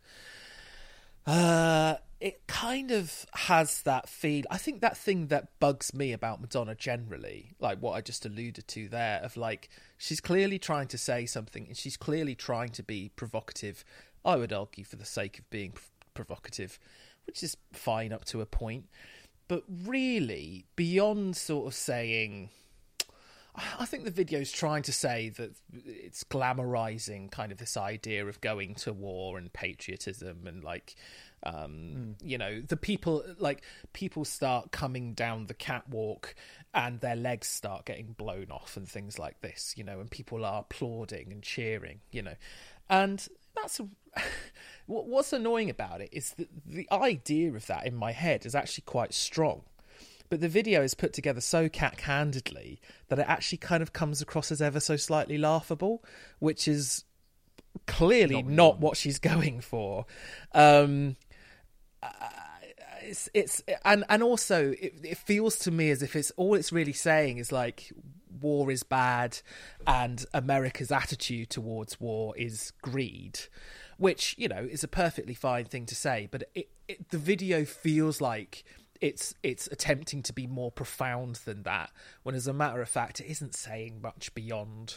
Uh, it kind of has that feel. I think that thing that bugs me about Madonna generally, like what I just alluded to there, of like she's clearly trying to say something and she's clearly trying to be provocative. I would argue for the sake of being provocative, which is fine up to a point. But really, beyond sort of saying, I think the video's trying to say that it's glamorizing kind of this idea of going to war and patriotism and like um you know the people like people start coming down the catwalk and their legs start getting blown off and things like this you know and people are applauding and cheering you know. And that's what's annoying about it is that the idea of that in my head is actually quite strong but the video is put together so cack-handedly that it actually kind of comes across as ever so slightly laughable, which is clearly not, what she's going for. Um, it's it's and and also it, it feels to me as if it's all it's really saying is like war is bad and America's attitude towards war is greed, which you know is a perfectly fine thing to say, but it, it the video feels like it's it's attempting to be more profound than that. When, as a matter of fact, it isn't saying much beyond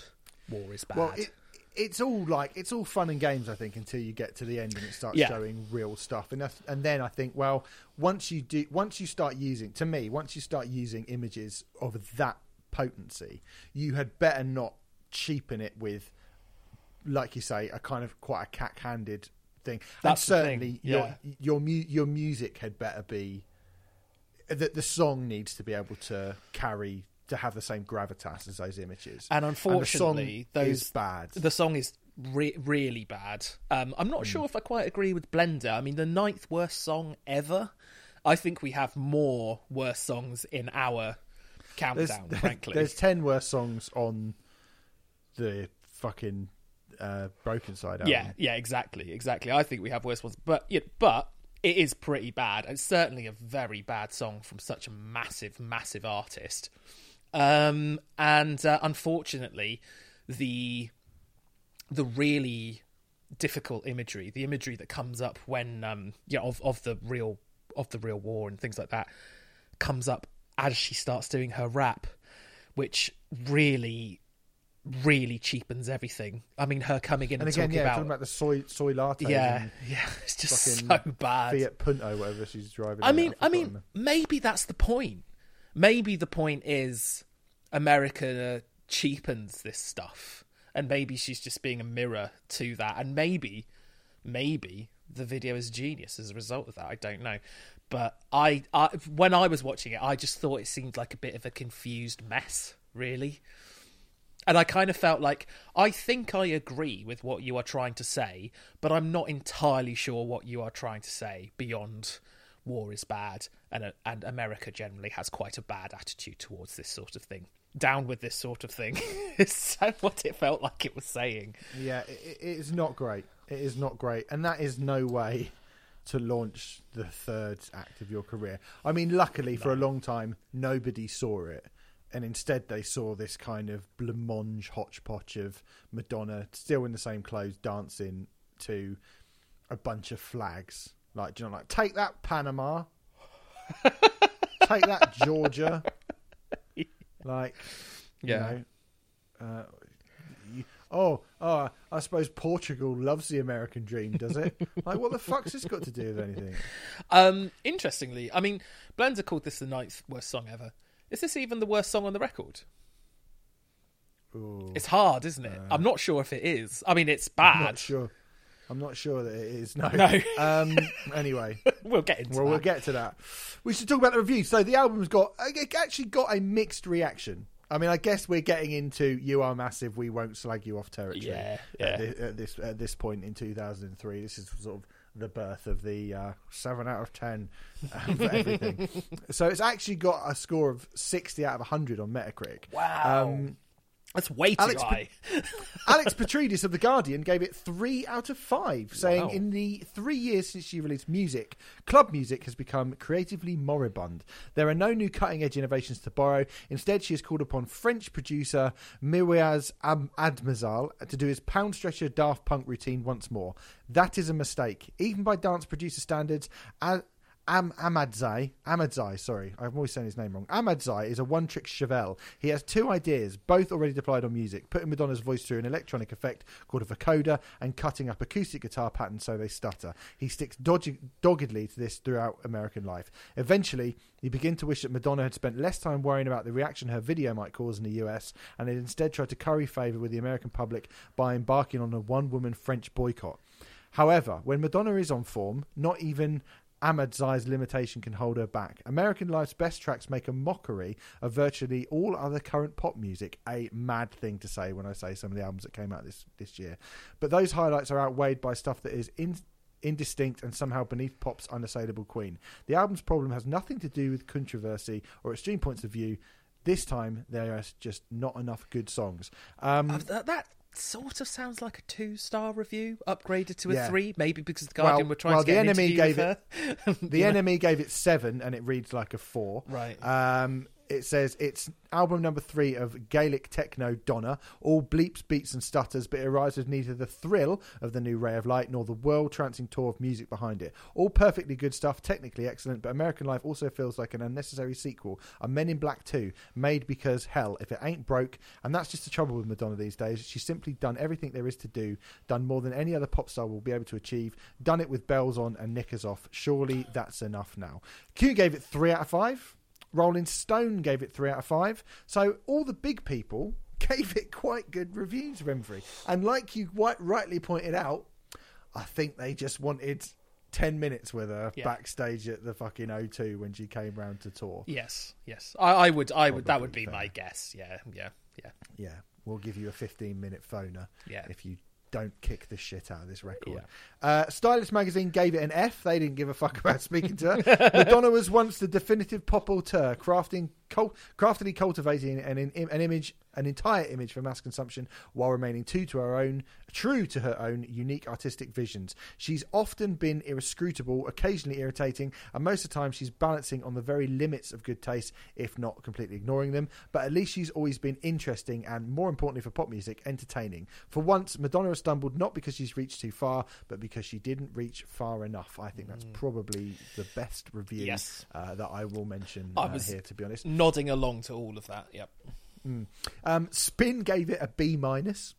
war is bad. Well, it, it's all like it's all fun and games, I think, until you get to the end and it starts Yeah. showing real stuff. And and then I think, well, once you do, once you start using, to me, once you start using images of that potency, you had better not cheapen it with, like you say, a kind of quite a cack-handed thing. That's and thing, certainly yeah. your your mu- your music had better be that the song needs to be able to carry to have the same gravitas as those images. and the unfortunately, song those is bad. The song is re- really bad. Um, I'm not sure if I quite agree with Blender. I mean, the ninth worst song ever. I think we have more worse songs in our There's, countdown. frankly, there's ten worst songs on the fucking uh, Brokencyde album. Yeah, yeah, exactly, exactly. I think we have worse ones, but yeah, but it is pretty bad. It's certainly a very bad song from such a massive, massive artist. Um, and uh, unfortunately, the the really difficult imagery, the imagery that comes up when um, yeah, of of the real of the real war and things like that, comes up as she starts doing her rap, which really really cheapens everything. I mean, her coming in and, And again, talking yeah, about, talking about the soy soy latte. yeah, yeah, it's just so bad. Fiat Punto, whatever she's driving. I mean, I've mean, maybe that's the point. Maybe the point is America cheapens this stuff, and maybe she's just being a mirror to that, and maybe, maybe the video is genius as a result of that. I don't know, but I, I when I was watching it, I just thought it seemed like a bit of a confused mess, really. And I kind of felt like I think I agree with what you are trying to say, but I'm not entirely sure what you are trying to say beyond war is bad and uh, and America generally has quite a bad attitude towards this sort of thing. Down with this sort of thing is what it felt like it was saying. yeah, it, it is not great. It is not great, and that is no way to launch the third act of your career. I mean, luckily for a long time, nobody saw it. And instead, they saw this kind of blancmange hodgepodge of Madonna, still in the same clothes, dancing to a bunch of flags. Like, do you know, like take that Panama, take that Georgia. Like, Yeah. you know, uh, you, oh, oh, I suppose Portugal loves the American dream, does it? like, what the fuck's this got to do with anything? Um, interestingly, I mean, Blender called this the ninth worst song ever. Is this even the worst song on the record? Ooh, It's hard, isn't it? I'm not sure if it is. I mean, it's I'm bad. not sure. I'm not sure that it is. No. No. Um. Anyway, we'll get into well, that. we'll get to that. We should talk about the review. So the album's got it actually got a mixed reaction. I mean, I guess we're getting into "You Are Massive, We Won't Slag You Off" territory. Yeah, At, yeah. at this at this point in 2003, this is sort of the birth of the uh, seven out of ten um, for everything. so it's actually got a score of 60 out of 100 on Metacritic. Wow. Um, That's way too Alex high. Alex Petridis of The Guardian gave it three out of five, saying Wow. in the three years since she released music, club music has become creatively moribund. There are no new cutting edge innovations to borrow. Instead, she has called upon French producer Mirwais Am- Ahmadzai to do his pound stretcher Daft Punk routine once more. That is a mistake. Even by dance producer standards, Am Ahmadzai, Ahmadzai, sorry, I'm always saying his name wrong. Ahmadzai is a one-trick Chevelle. He has two ideas, both already deployed on music: putting Madonna's voice through an electronic effect called a vocoder, and cutting up acoustic guitar patterns so they stutter. He sticks dodgy, doggedly to this throughout American life. Eventually, you begin to wish that Madonna had spent less time worrying about the reaction her video might cause in the US, and had instead tried to curry favour with the American public by embarking on a one-woman French boycott. However, when Madonna is on form, not even Ahmadzai's limitation can hold her back. American Life's best tracks make a mockery of virtually all other current pop music. A mad thing to say when I say some of the albums that came out this, this year. But those highlights are outweighed by stuff that is in, indistinct and somehow beneath pop's unassailable queen. The album's problem has nothing to do with controversy or extreme points of view. This time, there are just not enough good songs. Um, Uh, that, that sort of sounds like a two-star review, upgraded to a Yeah. three, maybe because the Guardian Well- were trying well, to get the NME gave her. The NME gave it seven, and it reads like a four. Right. Um, it says it's album number three of Gaelic techno Donna, all bleeps, beats, and stutters, but it arrives with neither the thrill of the new Ray of Light nor the world trancing tour of music behind it. All perfectly good stuff, technically excellent, but American Life also feels like an unnecessary sequel, a Men in Black 2, made because, hell, if it ain't broke, and that's just the trouble with Madonna these days, she's simply done everything there is to do, done more than any other pop star will be able to achieve, done it with bells on and knickers off. Surely that's enough now. Q gave it 3 out of 5. Rolling Stone gave it three out of five. So all the big people gave it quite good reviews, Renfrey. And like you quite rightly pointed out, I think they just wanted 10 minutes with her Yeah. backstage at the fucking O2 when she came round to tour. Yes, yes. I, I would, I would. That would be Probably my guess. Yeah, yeah, yeah. Yeah, we'll give you a 15 minute phoner Yeah. if you don't kick the shit out of this record. Yeah. Uh, Stylus magazine gave it an F. They didn't give a fuck about speaking to her. Madonna was once the definitive pop auteur, crafting, cul- craftily cultivating an, an, an image, an entire image for mass consumption, while remaining true to her own, true to her own unique artistic visions. She's often been irrescrutable, occasionally irritating, and most of the time she's balancing on the very limits of good taste, if not completely ignoring them. But at least she's always been interesting and, more importantly for pop music, entertaining. For once, Madonna has stumbled not because she's reached too far, but because she didn't reach far enough. I think that's probably the best review Yes. uh, that I will mention uh, was- here, to be honest. Nodding along to all of that. Yep. Um, Spin gave it a B minus.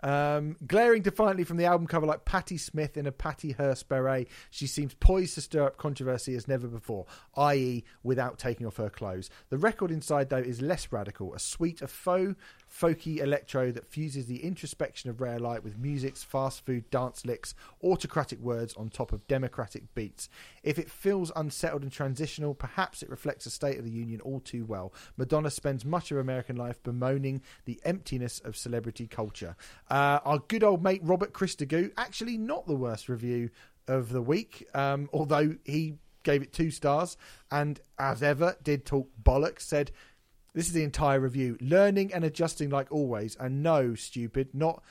Um, glaring defiantly from the album cover like Patti Smith in a Patty Hearst beret, she seems poised to stir up controversy as never before, i.e., without taking off her clothes. The record inside, though, is less radical, a suite of faux, folky electro that fuses the introspection of Rare Light with music's fast food dance licks, autocratic words on top of democratic beats. If it feels unsettled and transitional, perhaps it reflects the state of the union all too well. Madonna spends much of American life bemoaning the emptiness of celebrity culture. Uh, our good old mate Robert Christodoulou, actually not the worst review of the week, um, although he gave it two stars and, as ever, did talk bollocks. Said, "This is the entire review: learning and adjusting like always, and no, stupid, not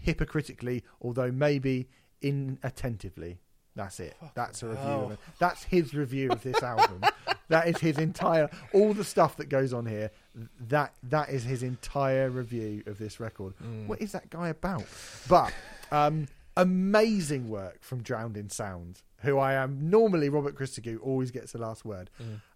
hypocritically, although maybe inattentively." That's it. That's a review. Of it. That's his review of this album. that is his entire all the stuff that goes on here. That that is his entire review of this record. What is that guy about? But um, amazing work from Drowned in Sound, who I am normally Robert Christodoulou always gets the last word.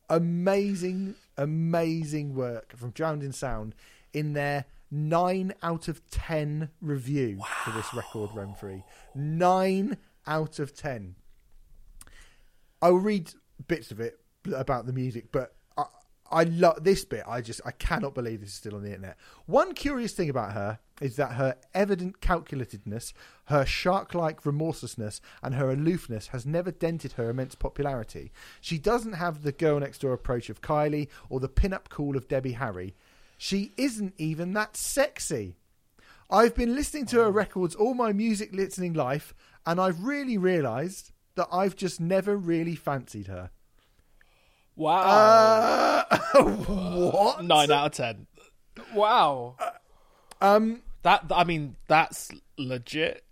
Amazing, amazing work from Drowned in Sound in their nine out of ten review for this record, Renfrey. Nine out of ten. I'll read bits of it about the music, but I, I love this bit. I just I cannot believe this is still on the internet. One curious thing about her is that her evident calculatedness, her shark-like remorselessness, and her aloofness has never dented her immense popularity. She doesn't have the girl next door approach of Kylie or the pin-up cool of Debbie Harry. She isn't even that sexy. I've been listening to her records all my music listening life, and I've really realised that I've just never really fancied her. Wow. Uh, what? Nine out of ten. Wow. Um, That I mean, that's legit.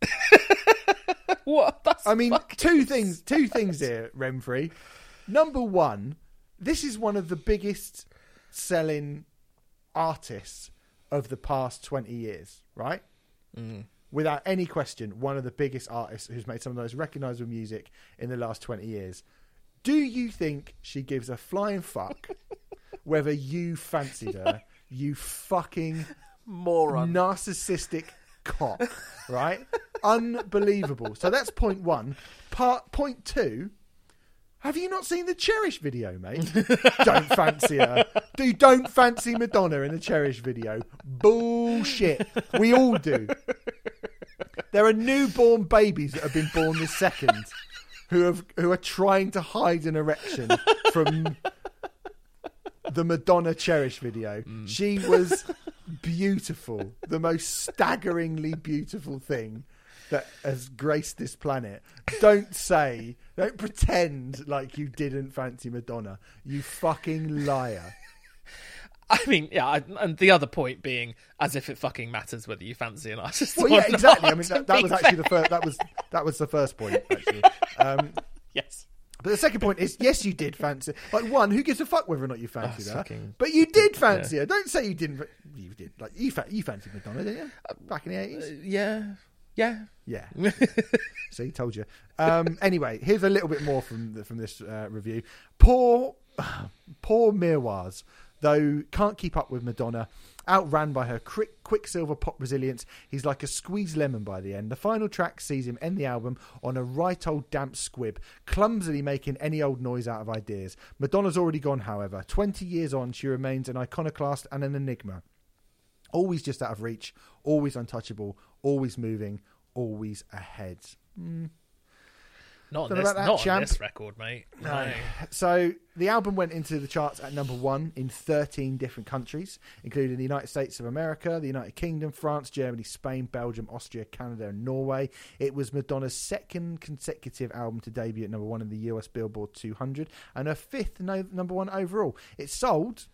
what? That's I mean, two things. Two things here, Renfrey. Number one, this is one of the biggest selling artists of the past twenty years, right? Without any question, one of the biggest artists who's made some of the most recognisable music in the last twenty years. Do you think she gives a flying fuck whether you fancied her? You fucking moron. narcissistic cock, right? Unbelievable. So that's point one. Part point two. Have you not seen the Cherish video, mate? don't fancy her. Do don't fancy Madonna in the Cherish video. Bullshit. We all do. There are newborn babies that have been born this second who have who are trying to hide an erection from the Madonna Cherish video. Mm. She was beautiful, the most staggeringly beautiful thing that has graced this planet. Don't say, don't pretend like you didn't fancy Madonna. You fucking liar. I mean, yeah, and the other point being, as if it fucking matters whether you fancy an artist Well, yeah, exactly. I mean, that, that was actually fair. the first. That was that was the first point. Actually, um, Yes. But the second point is, yes, you did fancy. Like one, who gives a fuck whether or not you fancied her? fucking- But you did fancy her. Don't say you didn't. You did. Like you, fa- you fancied Madonna, didn't you? Back in the eighties. Yeah, yeah. Yeah. See, told you. Um, anyway, here's a little bit more from the, from this uh, review. Poor, poor Mirwais, though can't keep up with Madonna. Outran by her quick, quicksilver pop resilience, he's like a squeezed lemon by the end. The final track sees him end the album on a right old damp squib, clumsily making any old noise out of ideas. Madonna's already gone, however. 20 years on, she remains an iconoclast and an enigma always just out of reach, always untouchable, always moving, always ahead. Hmm. Not Don't on this, about that, not champ. this record, mate. No. So the album went into the charts at number one in 13 different countries, including the United States of America, the United Kingdom, France, Germany, Spain, Belgium, Austria, Canada, and Norway. It was Madonna's second consecutive album to debut at number one in the US Billboard 200 and her fifth no- number one overall. It sold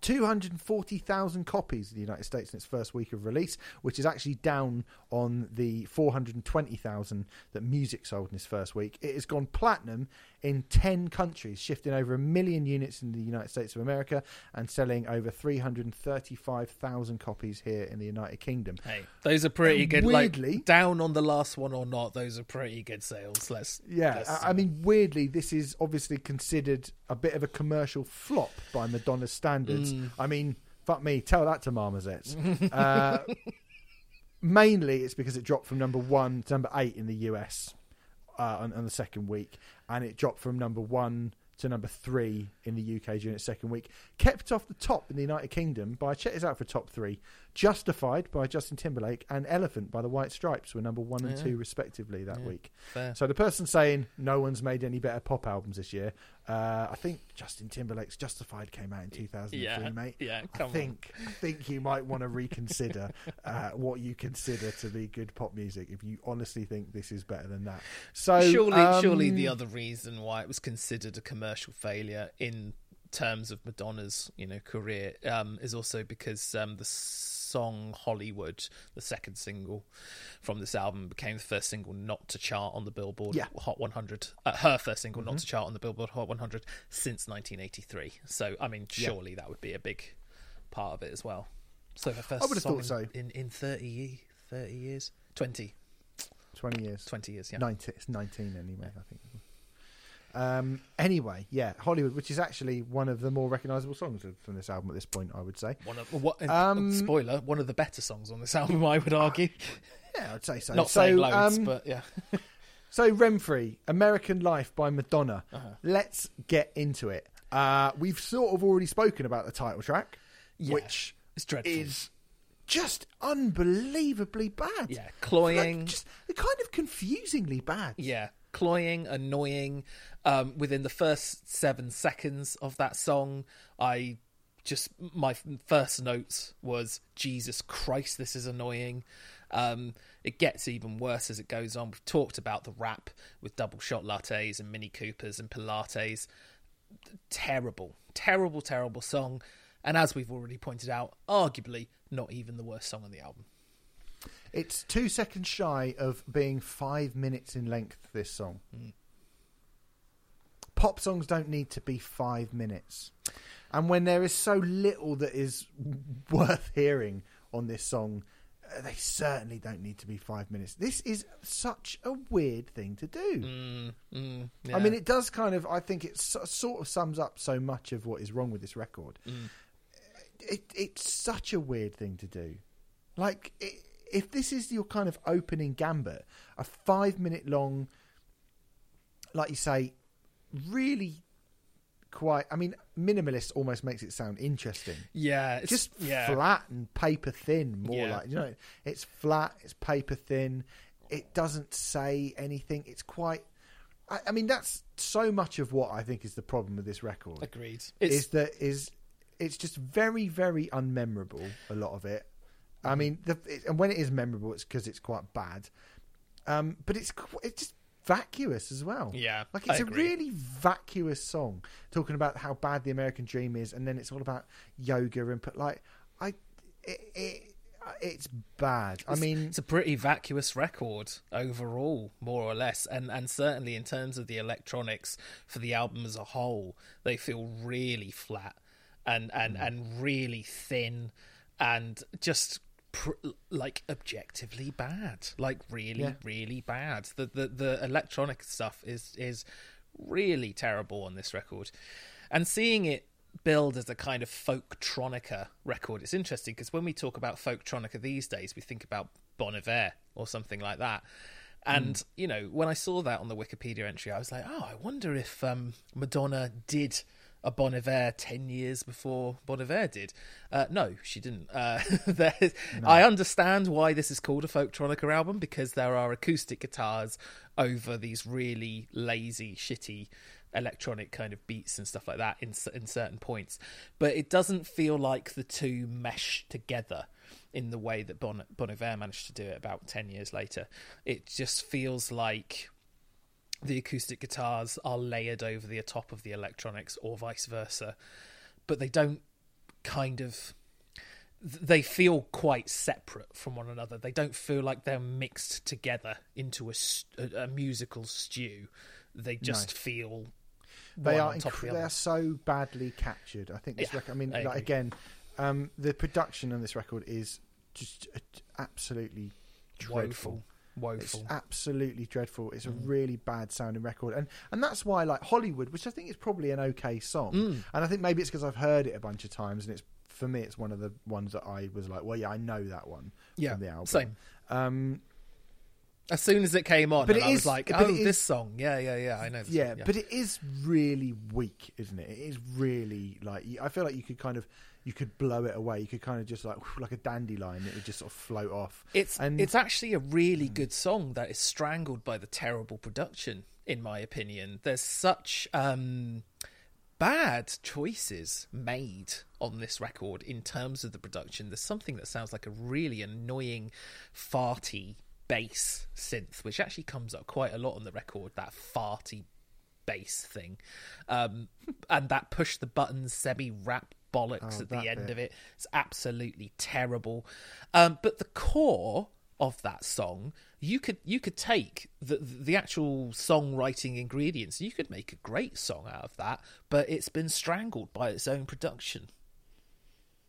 240,000 copies in the United States in its first week of release, which is actually down on the 420,000 that music sold in its first week. It has gone platinum in 10 countries, shifting over a million units in the United States of America and selling over 335,000 copies here in the United Kingdom. Hey, those are pretty And good. weirdly- like down on the last one or not, those are pretty good sales. Let's Yeah, let's- I I mean, weirdly, this is obviously considered a bit of a commercial flop by Madonna's standards. I mean, fuck me, tell that to Marmosets. uh, mainly, it's because it dropped from number one to number eight in the US uh, on, on the second week, and it dropped from number one to number three in the UK during its second week. Kept off the top in the United Kingdom by check this out for top three. Justified by Justin Timberlake and Elephant by the White Stripes were number one and Yeah. two respectively that Yeah. week. fair. So the person saying no one's made any better pop albums this year, uh, I think Justin Timberlake's Justified came out in 2003, yeah, mate. yeah. I Come on. think I think you might want to reconsider uh, what you consider to be good pop music if you honestly think this is better than that. So surely, um, surely the other reason why it was considered a commercial failure in terms of Madonna's, you know, career, um, is also because um, the song "Hollywood," the second single from this album, became the first single not to chart on the Billboard Yeah. Mm-hmm. Hot 100. Uh, her first single not to chart on the Billboard Hot 100 since 1983. So, I mean, Yeah. surely that would be a big part of it as well. So, her first I would have song thought so. in, in, in 30, ye- 30 years, 20, 20 years, 20 years, yeah. 19, it's 19 anyway. I think. Um, anyway, yeah, Hollywood, which is actually one of the more recognisable songs from this album at this point, I would say. One of what? Um, spoiler: one of the better songs on this album, I would argue. Yeah, I'd say so. Not so, saying loads, um, but yeah. So Renfrey, American Life by Madonna. Uh-huh. Let's get into it. Uh, we've sort of already spoken about the title track, Yeah, which it's dreadful. is just unbelievably bad. Yeah, cloying. Like, just kind of confusingly bad. Yeah, cloying, annoying. Um, within the first seven seconds of that song, I just my first notes was Jesus Christ, this is annoying. Um, it gets even worse as it goes on. We've talked about the rap with double shot lattes and Mini Coopers and Pilates. Terrible, terrible, terrible song. And as we've already pointed out, arguably not even the worst song on the album. It's two seconds shy of being five minutes in length. This song. Mm. Pop songs don't need to be five minutes, and when there is so little that is worth hearing on this song, uh, they certainly don't need to be five minutes. This is such a weird thing to do. Mm, mm, I mean, it does kind of. I think it so- sort of sums up so much of what is wrong with this record. Mm. It, it's such a weird thing to do. Like, i if this is your kind of opening gambit, a five minute long, like you say, really quite. I mean, minimalist almost makes it sound interesting. yeah, it's, Just yeah. flat and paper thin, more Yeah. like you know. It's flat. It's paper thin. It doesn't say anything. It's quite. I, I mean, that's so much of what I think is the problem with this record. Agreed. It's is that is it's just very very unmemorable a lot of it i mean the, it, and when it is memorable it's because it's quite bad um but it's it's just vacuous as well Yeah, like it's a really vacuous song talking about how bad the american dream is and then it's all about yoga and put like i it, it it's bad. I mean, it's a pretty vacuous record overall, more or less, and and certainly in terms of the electronics for the album as a whole, they feel really flat and and Mm. and really thin, and just pr- like objectively bad, like really Yeah. really bad. The the the electronic stuff is is really terrible on this record, and seeing it build as a kind of folktronica record. It's interesting because when we talk about folktronica these days, we think about Bon Iver or something like that. And you know, when I saw that on the Wikipedia entry, I was like, "Oh, I wonder if um, Madonna did a Bon Iver ten years before Bon Iver did." Uh, no, she didn't. Uh, there- I understand why this is called a folktronica album because there are acoustic guitars over these really lazy, shitty electronic kind of beats and stuff like that in in certain points, but it doesn't feel like the two mesh together in the way that Bon, bon Iver managed to do it about ten years later. It just feels like the acoustic guitars are layered over the top of the electronics, or vice versa, but they don't kind of. They feel quite separate from one another. They don't feel like they're mixed together into a, a musical stew. They just feel they are on top of the inc- they other. are so badly captured. I think this Yeah, record. I mean, I like, again, um, the production on this record is just absolutely dreadful. woeful, It's absolutely dreadful. Mm. It's a really bad sounding record, and and that's why like Hollywood, which I think is probably an okay song, Mm. and I think maybe it's because I've heard it a bunch of times, and it's for me it's one of the ones that I was like, well, yeah, I know that one Yeah, from the album. same. Um, As soon as it came on, But it I was is- like, "Oh, is- this song, yeah, yeah, yeah, I know." Yeah, song. but it is really weak, isn't it? It is really like I feel like you could kind of you could blow it away. You could kind of just like like a dandelion. It would just sort of float off. It's and it's actually a really good song that is strangled by the terrible production, in my opinion. There's such um, bad choices made on this record in terms of the production. There's something that sounds like a really annoying, farty bass synth, which actually comes up quite a lot on the record. That farty bass thing, um, and that push the buttons semi rap bollocks Oh, at the end bit. of it. It's absolutely terrible. Um, but the core of that song, you could you could take the the actual songwriting ingredients. You could make a great song out of that, but it's been strangled by its own production.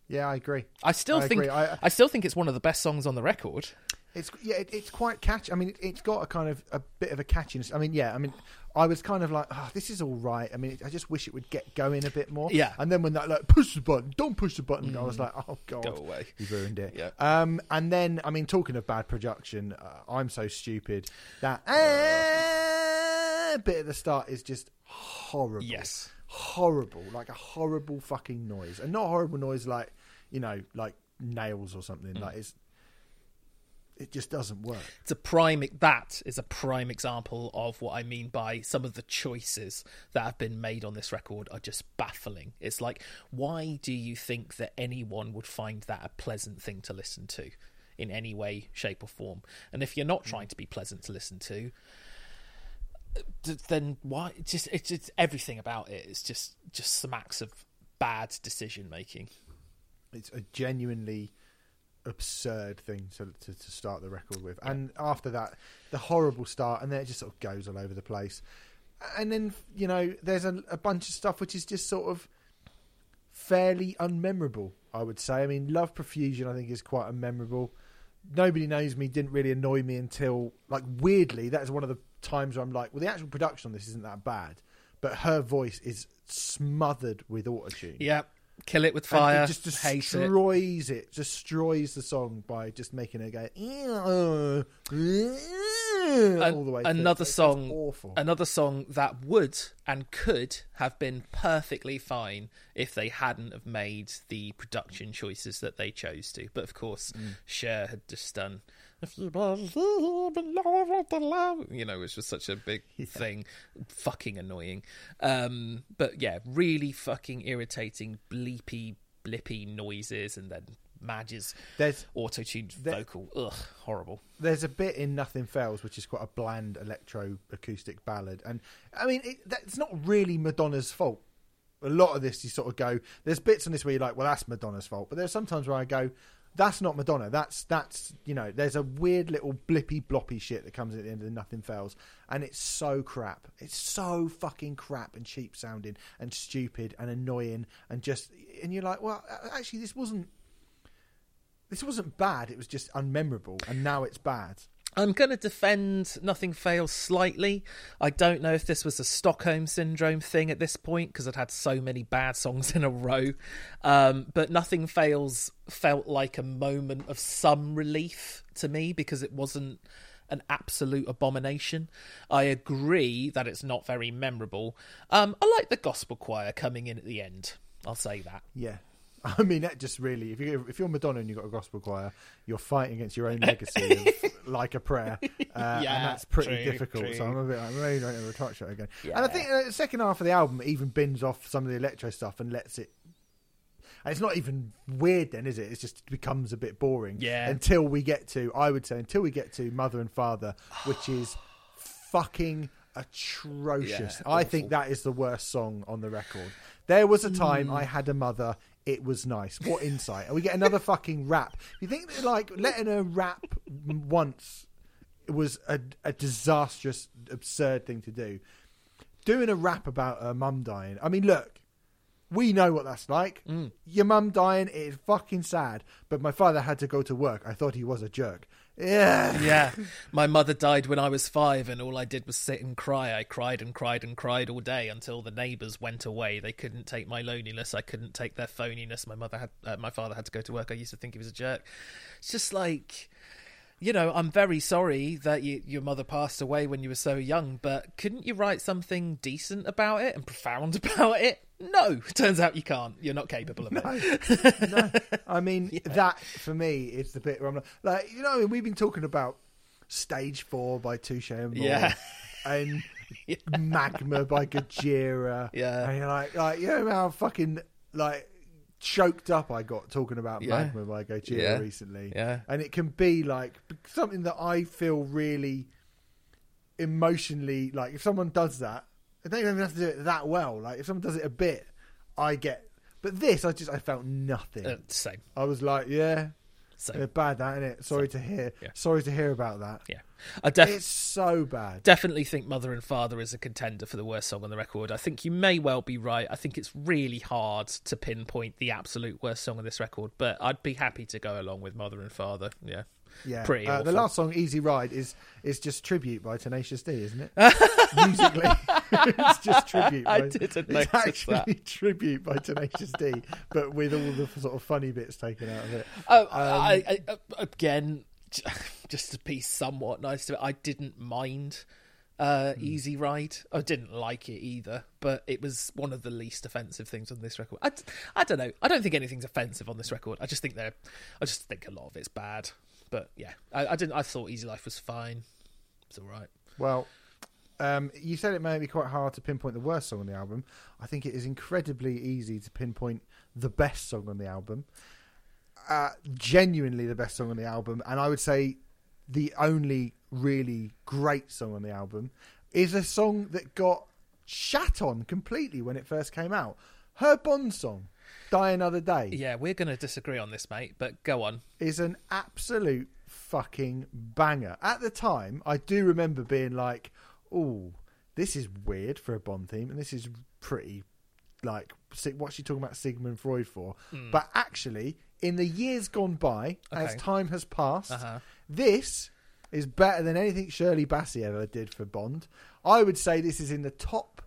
yeah, I agree. I still I think agree. I- I still think it's one of the best songs on the record. It's yeah, it, it's quite catchy. I mean, it, it's got a kind of a bit of a catchiness. I mean, yeah, I mean, I was kind of like, oh, this is all right. I mean, I just wish it would get going a bit more. Yeah. And then when that like push the button, don't push the button, I was like, oh god, Go away. you ruined it. Yeah. Um, and then I mean, talking of bad production, uh, I'm so stupid that uh, bit at the start is just horrible. Yes. Horrible, like a horrible fucking noise, and not horrible noise like you know, like nails or something. Mm. Like it's it just doesn't work. It's a prime. That is a prime example of what I mean by some of the choices that have been made on this record are just baffling. It's like, why do you think that anyone would find that a pleasant thing to listen to, in any way, shape, or form? And if you're not mm. trying to be pleasant to listen to, then why? Just it's, it's everything about it. It's just just smacks of bad decision making. It's a genuinely absurd thing to, to, to start the record with. And after that, the horrible start, and then it just sort of goes all over the place. And then, you know, there's a, a bunch of stuff which is just sort of fairly unmemorable, I would say. I mean, Love Profusion, I think, is quite unmemorable. Nobody Knows Me didn't really annoy me until, like, weirdly, that is one of the times where I'm like, well, the actual production on this isn't that bad, but her voice is smothered with autotune. Yeah, kill it with fire. it just hate it. destroys it. destroys the song by just making it go "Ew, ew," all the way. another song awful. another song that would and could have been perfectly fine if they hadn't have made the production choices that they chose to but of course Mm. Cher had just done if you believe in love the love you know it's just such a big thing fucking annoying um but yeah really fucking irritating bleepy blippy noises and then Madge's There's- auto-tuned there- vocal ugh horrible There's a bit in Nothing Fails which is quite a bland electro acoustic ballad, and I mean it, that's not really Madonna's fault. A lot of this you sort of go. There's bits on this where you're like, well, that's Madonna's fault, but there's sometimes where I go. That's not Madonna. That's that's you know. There's a weird little blippy bloppy shit that comes at the end of Nothing Fails, and it's so crap. It's so fucking crap and cheap sounding and stupid and annoying and just and you're like, well, actually, this wasn't. This wasn't bad. It was just unmemorable, and now it's bad. I'm going to defend Nothing Fails slightly. I don't know if this was a Stockholm Syndrome thing at this point because I'd had so many bad songs in a row. Um, but Nothing Fails felt like a moment of some relief to me because it wasn't an absolute abomination. I agree that it's not very memorable. Um, I like the gospel choir coming in at the end. I'll say that. Yeah. I mean, that just really, if you if you're Madonna and you've got a gospel choir, you're fighting against your own legacy of like a prayer, uh, and that's pretty true, difficult. true. So I'm a bit, I really don't ever touch that again. And I think uh, the second half of the album even bins off some of the electro stuff and lets it. And it's not even weird then, is it? It just becomes a bit boring. Yeah. Until we get to, I would say, until we get to Mother and Father, which is fucking atrocious. Yeah, I think that is the worst song on the record. There was a time Hmm. I had a mother. It was nice. What insight? And we get another fucking rap. You think that, like letting her rap once was a, a disastrous, absurd thing to do. Doing a rap about her mum dying. I mean, look, we know what that's like. Mm. Your mum dying is fucking sad. But my father had to go to work. I thought he was a jerk. Yeah. Yeah. My mother died when I was five, and all I did was sit and cry. I cried and cried and cried all day until the neighbours went away. They couldn't take my loneliness. I couldn't take their phoniness. My mother had, uh, my father had to go to work. I used to think he was a jerk. It's just like, you know, I'm very sorry that you, your mother passed away when you were so young, but couldn't you write something decent about it and profound about it? No, turns out you can't. You're not capable of it. no, I mean that for me is the bit where I'm like, like you know, we've been talking about Stage Four by Touche Amore Yeah. and Magma by Gojira. Yeah. and you're like, like you know how fucking like choked up I got talking about Yeah. Magma by Gojira Yeah. recently. Yeah. and it can be like something that I feel really emotionally like if someone does that they don't even have to do it that well like if someone does it a bit I get but this I just I felt nothing Uh, same. I was like yeah Same. bad that isn't it sorry to hear Yeah. sorry to hear about that Yeah. I def- it's so bad definitely think Mother and Father is a contender for the worst song on the record. I think you may well be right. I think it's really hard to pinpoint the absolute worst song on this record, but I'd be happy to go along with Mother and Father. Yeah. Yeah Pretty uh, the last song Easy Ride is is just tribute by Tenacious D isn't it musically it's just tribute I didn't it's actually tribute by Tenacious D but with all the sort of funny bits taken out of it Oh, I, I, I, again, just to be somewhat nice to it, I didn't mind uh, Hmm. Easy Ride. I didn't like it either, but it was one of the least offensive things on this record. I, I don't know. I don't think anything's offensive on this record. I just think they're. I just think a lot of it's bad. But yeah, I, I didn't. I thought Easy Life was fine. It's all right. Well, um, you said it may be quite hard to pinpoint the worst song on the album. I think it is incredibly easy to pinpoint the best song on the album. Uh, genuinely the best song on the album, and I would say the only really great song on the album is a song that got shat on completely when it first came out. Her Bond song, "Die Another Day." Yeah, we're going to disagree on this, mate. But go on. is an absolute fucking banger. At the time, I do remember being like, "Oh, this is weird for a Bond theme, and this is pretty like what's she talking about Sigmund Freud for?" But actually, in the years gone by, as time has passed, Uh-huh. this is better than anything Shirley Bassey ever did for Bond. I would say this is in the top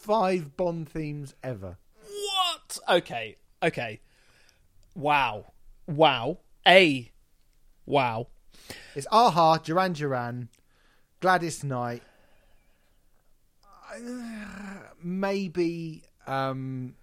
five Bond themes ever. What? Okay. Okay. Wow. Wow. A. Wow. It's Aha, Duran Duran, Gladys Knight, maybe um,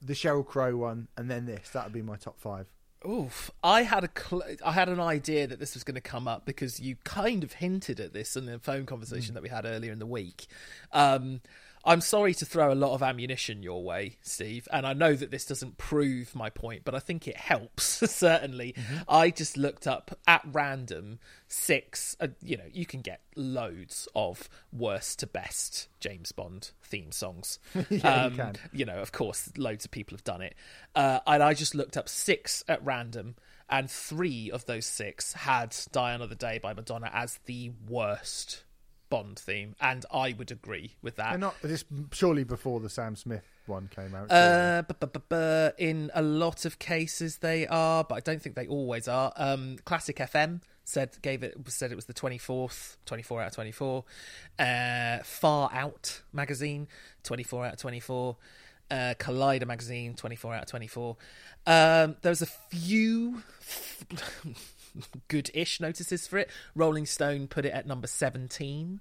the Sheryl Crow one, and then this. That would be my top five. Oof. I had a cl- I had an idea that this was going to come up because you kind of hinted at this in the phone conversation that we had earlier in the week. Um, I'm sorry to throw a lot of ammunition your way, Steve, and I know that this doesn't prove my point, but I think it helps. Certainly, I just looked up at random six. Uh, you know, you can get loads of worst to best James Bond theme songs. Yeah, you can. you know, of course, loads of people have done it, uh, and I just looked up six at random. And three of those six had "Die Another Day" by Madonna as the worst Bond theme, and I would agree with that. They're not this surely before the Sam Smith one came out. Uh, bu- bu- bu- bu- in a lot of cases they are, but I don't think they always are. Um, Classic FM said gave it said it was the twenty fourth, twenty four out of twenty four. Uh, Far Out magazine, twenty four out of twenty four. Uh, Collider magazine, twenty four out of twenty four. Um, there was a few good-ish notices for it. Rolling Stone put it at number seventeen,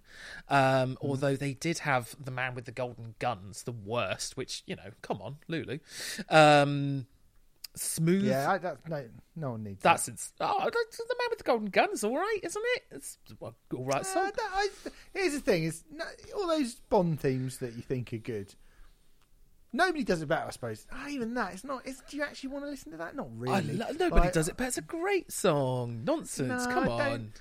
um, although they did have the Man with the Golden Guns, the worst. Which you know, come on, Lulu. Um, smooth. yeah, I, that, no, no one needs That's it's, oh, that's- the Man with the Golden Guns, all right, isn't it? It's well, all right that. Uh, that- I, here's the thing: is no, all those Bond themes that you think are good. Nobody does it better, I suppose. Ah, even that, it's not. It's, do you actually want to listen to that? Not really. Lo- nobody Like, does it, but it's a great song. Nonsense. No, Come on.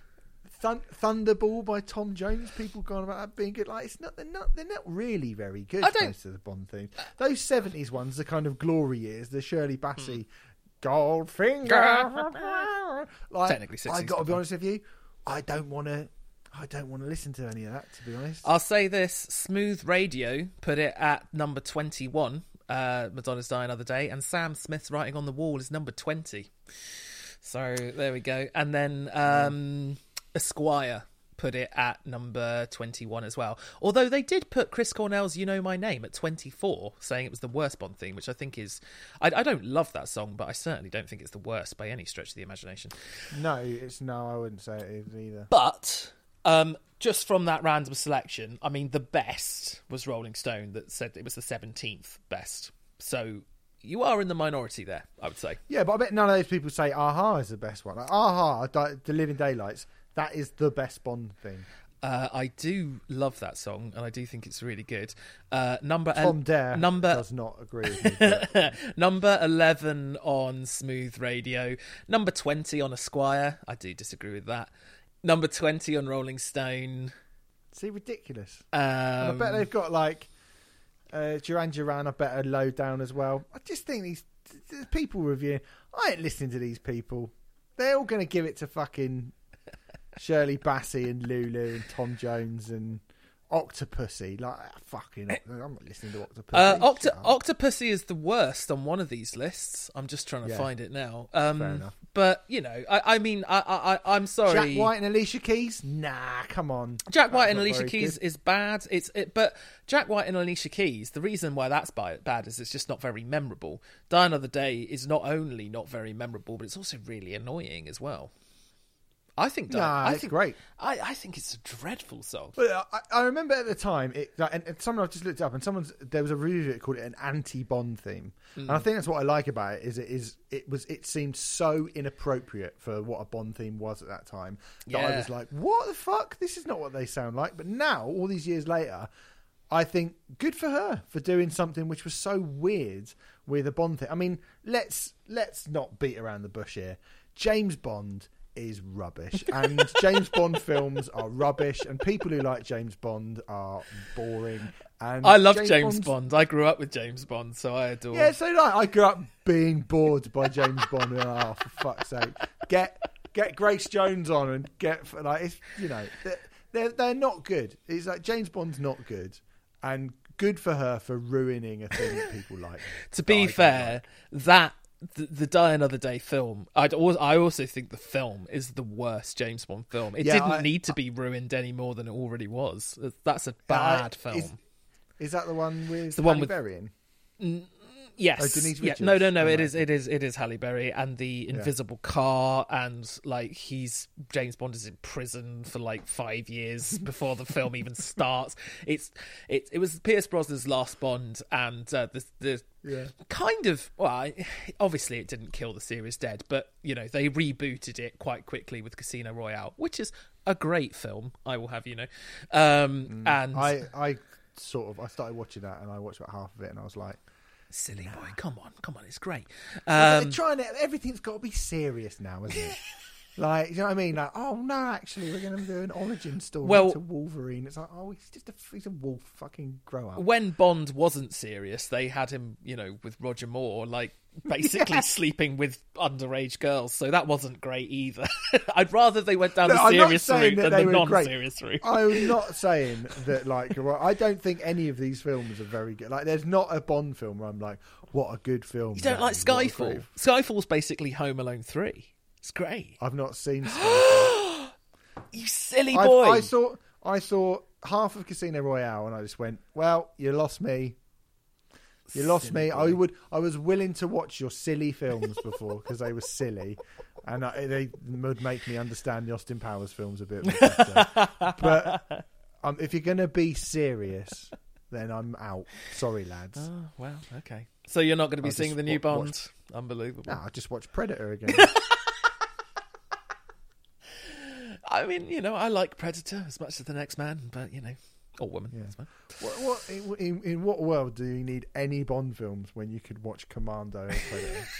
Thun- Thunderball by Tom Jones. People gone about that being good. Like it's not. They're not. They're not really very good. I don't- Most of the Bond themes. Those seventies ones, the kind of glory years, the Shirley Bassey, Goldfinger. like, Technically I 60s, got to be honest with you. I don't want to. I don't want to listen to any of that. To be honest. I'll say this: Smooth Radio put it at number twenty-one. Uh, Madonna's Die Another Day, and Sam Smith's Writing on the Wall is number twenty. So there we go. And then um, Esquire put it at number twenty-one as well. Although they did put Chris Cornell's "You Know My Name" at twenty-four, saying it was the worst Bond theme, which I think is. I, I don't love that song, but I certainly don't think it's the worst by any stretch of the imagination. No, it's no. I wouldn't say it is either. But um, just from that random selection, I mean, the best was Rolling Stone that said it was the 17th best. So you are in the minority there, I would say. Yeah, but I bet none of those people say "A-ha" is the best one. Like "A-ha," "The Living Daylights." That is the best Bond thing. Uh, I do love that song, and I do think it's really good. Uh, number Tom Dare number does not agree with me. but- number eleven on Smooth Radio, number twenty on Esquire. I do disagree with that. Number twenty on Rolling Stone. See, ridiculous. Um, I bet they've got like uh, Duran Duran. I bet are low down as well. I just think these th- th- people reviewing. I ain't listening to these people. They're all going to give it to fucking Shirley Bassey and Lulu and Tom Jones and Octopussy. Like fucking, I'm not listening to Octopussy. Uh, Octo- Octopussy is the worst on one of these lists. I'm just trying to Yeah. find it now. Um, Fair enough. But you know, I, I mean, I, I, I'm sorry. Jack White and Alicia Keys. Nah, come on. Jack White That's and Alicia Keys good. is bad. It's it, but Jack White and Alicia Keys. The reason why that's bad is it's just not very memorable. Die Another Day is not only not very memorable, but it's also really annoying as well. I think. Die, Nah, I it's think, great. I, I think it's a dreadful song. But uh, I, I remember at the time, it, like, and, and someone I've just looked up, and someone's there was a review of it called it an anti-Bond theme, and I Mm. think that's what I like about it is it is it was it seemed so inappropriate for what a Bond theme was at that time that I was like, what the fuck? This is not what they sound like. But now, all these years later, I think good for her for doing something which was so weird with a Bond thing. I mean, let's let's not beat around the bush here. James Bond is rubbish, and James Bond films are rubbish, and people who like James Bond are boring. And I love James, Bond's- Bond. I grew up with James Bond, so I adore. Yeah, so like I grew up being bored by James Bond, and oh, for fuck's sake, get get Grace Jones on and get like it's you know they're they're, they're not good. It's like James Bond's not good, and good for her for ruining a thing that people like. to be fair, like. that the, the Die Another Day film, I'd al- I also think the film is the worst James Bond film. It Yeah, didn't I- need to be ruined any more than it already was. That's a uh, bad film. Is, is that the one with the one with- Berry in? Yes, Oh, Denise yeah, no, no, no. It is, it is, it is Halle Berry and the invisible car, and like he's James Bond is in prison for like five years before the film even starts. It's it it was Pierce Brosnan's last Bond, and uh, the the Yeah. kind of well, I- obviously it didn't kill the series dead, but you know they rebooted it quite quickly with Casino Royale, which is a great film. I will have you know, um, and I I sort of I started watching that and I watched about half of it and I was like, Silly boy, come on, come on, it's great. they're Um, trying to everything's got to be serious now, isn't it? like, you know what I mean? Like, oh no, actually, we're going to do an origin story Well- to Wolverine. It's like, oh, he's just a he's a wolf. Fucking grow up. when Bond wasn't serious, they had him, you know, with Roger Moore, like basically sleeping with underage girls. So that wasn't great either. I'd rather they went down No, the serious route than they the non-serious route. I'm not saying that like I don't think any of these films are very good. Like, there's not a Bond film where I'm like, what a good film. You don't like Skyfall? Skyfall's basically Home Alone three. It's great. I've not seen. You silly I, boy. I saw I saw half of Casino Royale and I just went, well, you lost me. You lost Silly me. boy. I would. I was willing to watch your silly films before because they were silly, and I, they would make me understand the Austin Powers films a bit better. but um, if you're going to be serious, then I'm out. Sorry, lads. Oh, well, okay. So you're not going to be I'll seeing the new Bond? watch- Unbelievable. No, I just watched Predator again. I mean, you know, I like Predator as much as the next man, but you know, or woman. Yeah. that's what, what in, in, in what world do you need any Bond films when you could watch Commando and Predator?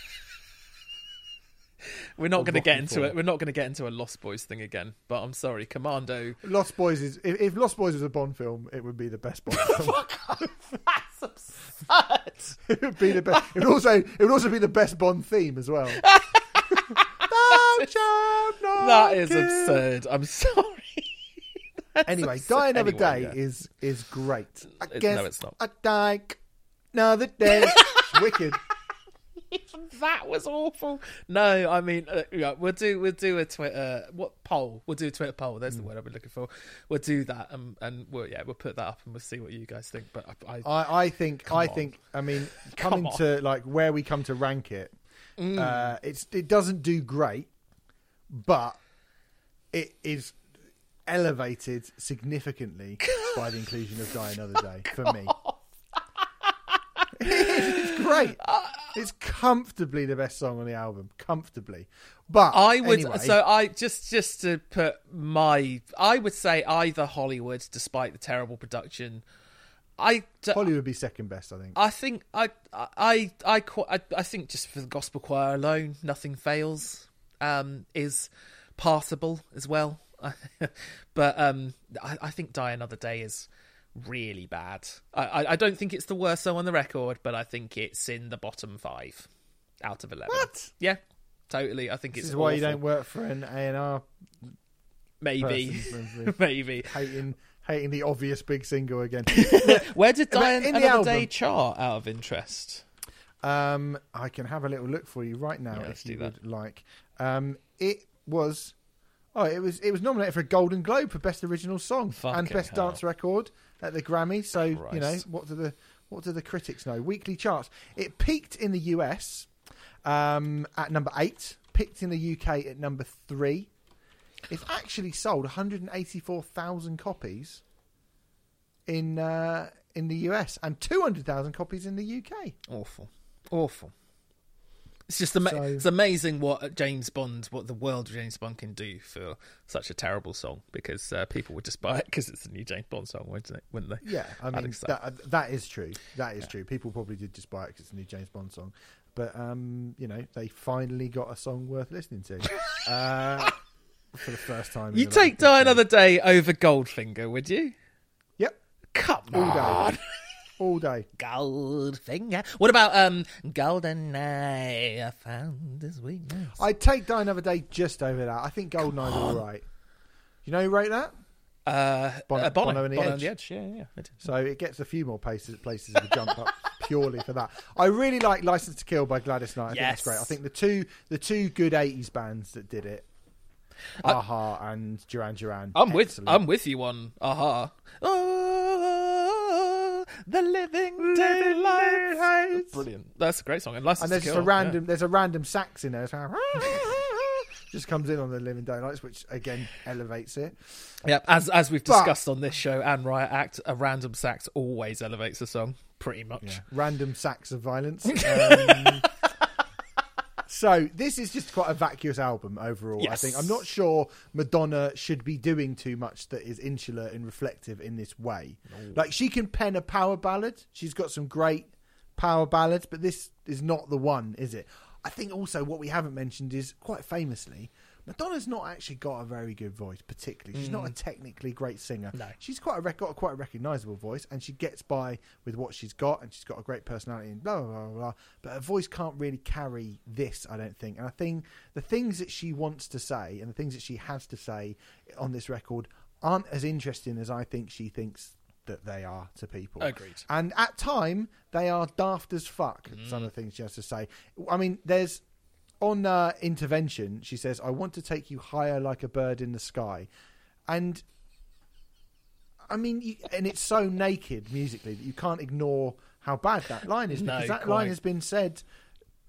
We're not going to get into Four. it. We're not going to get into a Lost Boys thing again. But I'm sorry, Commando. Lost Boys is if, if Lost Boys was a Bond film, it would be the best Bond film. That's absurd. it would be the best. It would also it would also be the best Bond theme as well. That is absurd. I'm sorry. That's Anyway, absurd. Die Another Anyway, Day yeah. is is great. I guess no, it's not. A dyke, another day. Wicked. that was awful. No, I mean, uh, yeah, we'll do we'll do a Twitter what poll? We'll do a Twitter poll. Hmm. There's the word I've been looking for. We'll do that, and and we'll yeah, we'll put that up, and we'll see what you guys think. But I, I I, I think I on. think I mean coming. Mm. to like where we come to rank it, uh, it's it doesn't do great, but it is elevated significantly by the inclusion of Die Another Day for me. it's great. It's comfortably the best song on the album, comfortably. But I would anyway, so I just just to put my I would say either Hollywood, despite the terrible production. I d- Holly would be second best, I think. I think I I I qu- I, I think just for the gospel choir alone, nothing fails. Um, is passable as well, but um, I, I think Die Another Day is really bad. I, I I don't think it's the worst song on the record, but I think it's in the bottom five out of eleven. What? Yeah, totally. I think This it's is why you don't work for an A and R maybe maybe. hating hating the obvious big single again. Where did But Die in the Another album- Day chart out of interest? Um, I can have a little look for you right now Yeah, let's if you do that. would like. Um, it was, oh, it was it was nominated for a Golden Globe for Best Original Song and Best hell. Dance Record at the Grammy. So you know what do the what do the critics know? Weekly charts. It peaked in the US um, at number eight. Picked in the UK at number three. It's actually sold 184,000 copies in uh, in the US and 200,000 copies in the UK. Awful, awful. It's just ama- So- it's amazing what James Bond, what the world of James Bond can do for such a terrible song. Because uh, people would just buy it because it's a new James Bond song, wouldn't they? Wouldn't they? Yeah, I mean so. that that is true. That is true. People probably did just buy it because it's a new James Bond song, but um, you know, they finally got a song worth listening to uh, for the first time. You take Die. Another Day over Goldfinger, would you? Yep, Come all on, day, all day. Goldfinger. What about um, Golden Eye? I found this weakness. I'd take Die Another Day just over that. I think Goldeneye's all right. You know who wrote that? Uh, Bono- uh, Bono, Bono and the Bono Edge. Edge. Yeah, yeah. So it gets a few more places places of a jump up purely for that. I really like License to Kill by Gladys Knight. I think Yes. that's great. I think the two the two good eighties bands that did it, A-ha and Duran Duran. I'm with. I'm with you on A-ha. Oh, the living daylights. Brilliant. That's a great song. And License and there's just a random there's a random sax in there. Just comes in on the Living Daylights, which again elevates it. Yeah. As as we've But- discussed on this show and Riot Act, a random sax always elevates a song, pretty much. Random sax of violence. Um, So this is just quite a vacuous album overall. I think I'm not sure Madonna should be doing too much that is insular and reflective in this way. Like she can pen a power ballad. She's got some great power ballads, but this is not the one, is it? I think also what we haven't mentioned is quite famously, Madonna's not actually got a very good voice, particularly. She's not a mm. technically great singer. No. She's quite a rec- got quite a recognisable voice, and she gets by with what she's got, and she's got a great personality, and blah blah blah. blah. But her voice can't really carry this, I don't think. And I think the things that she wants to say and the things that she has to say on this record aren't as interesting as I think she thinks that they are to people. Agreed. And at time, they are daft as fuck. Some mm. of the things she has to say. I mean, there's on uh, intervention. She says, "I want to take you higher like a bird in the sky," and I mean, you, and it's so naked musically that you can't ignore how bad that line is No, because that quite. line has been said.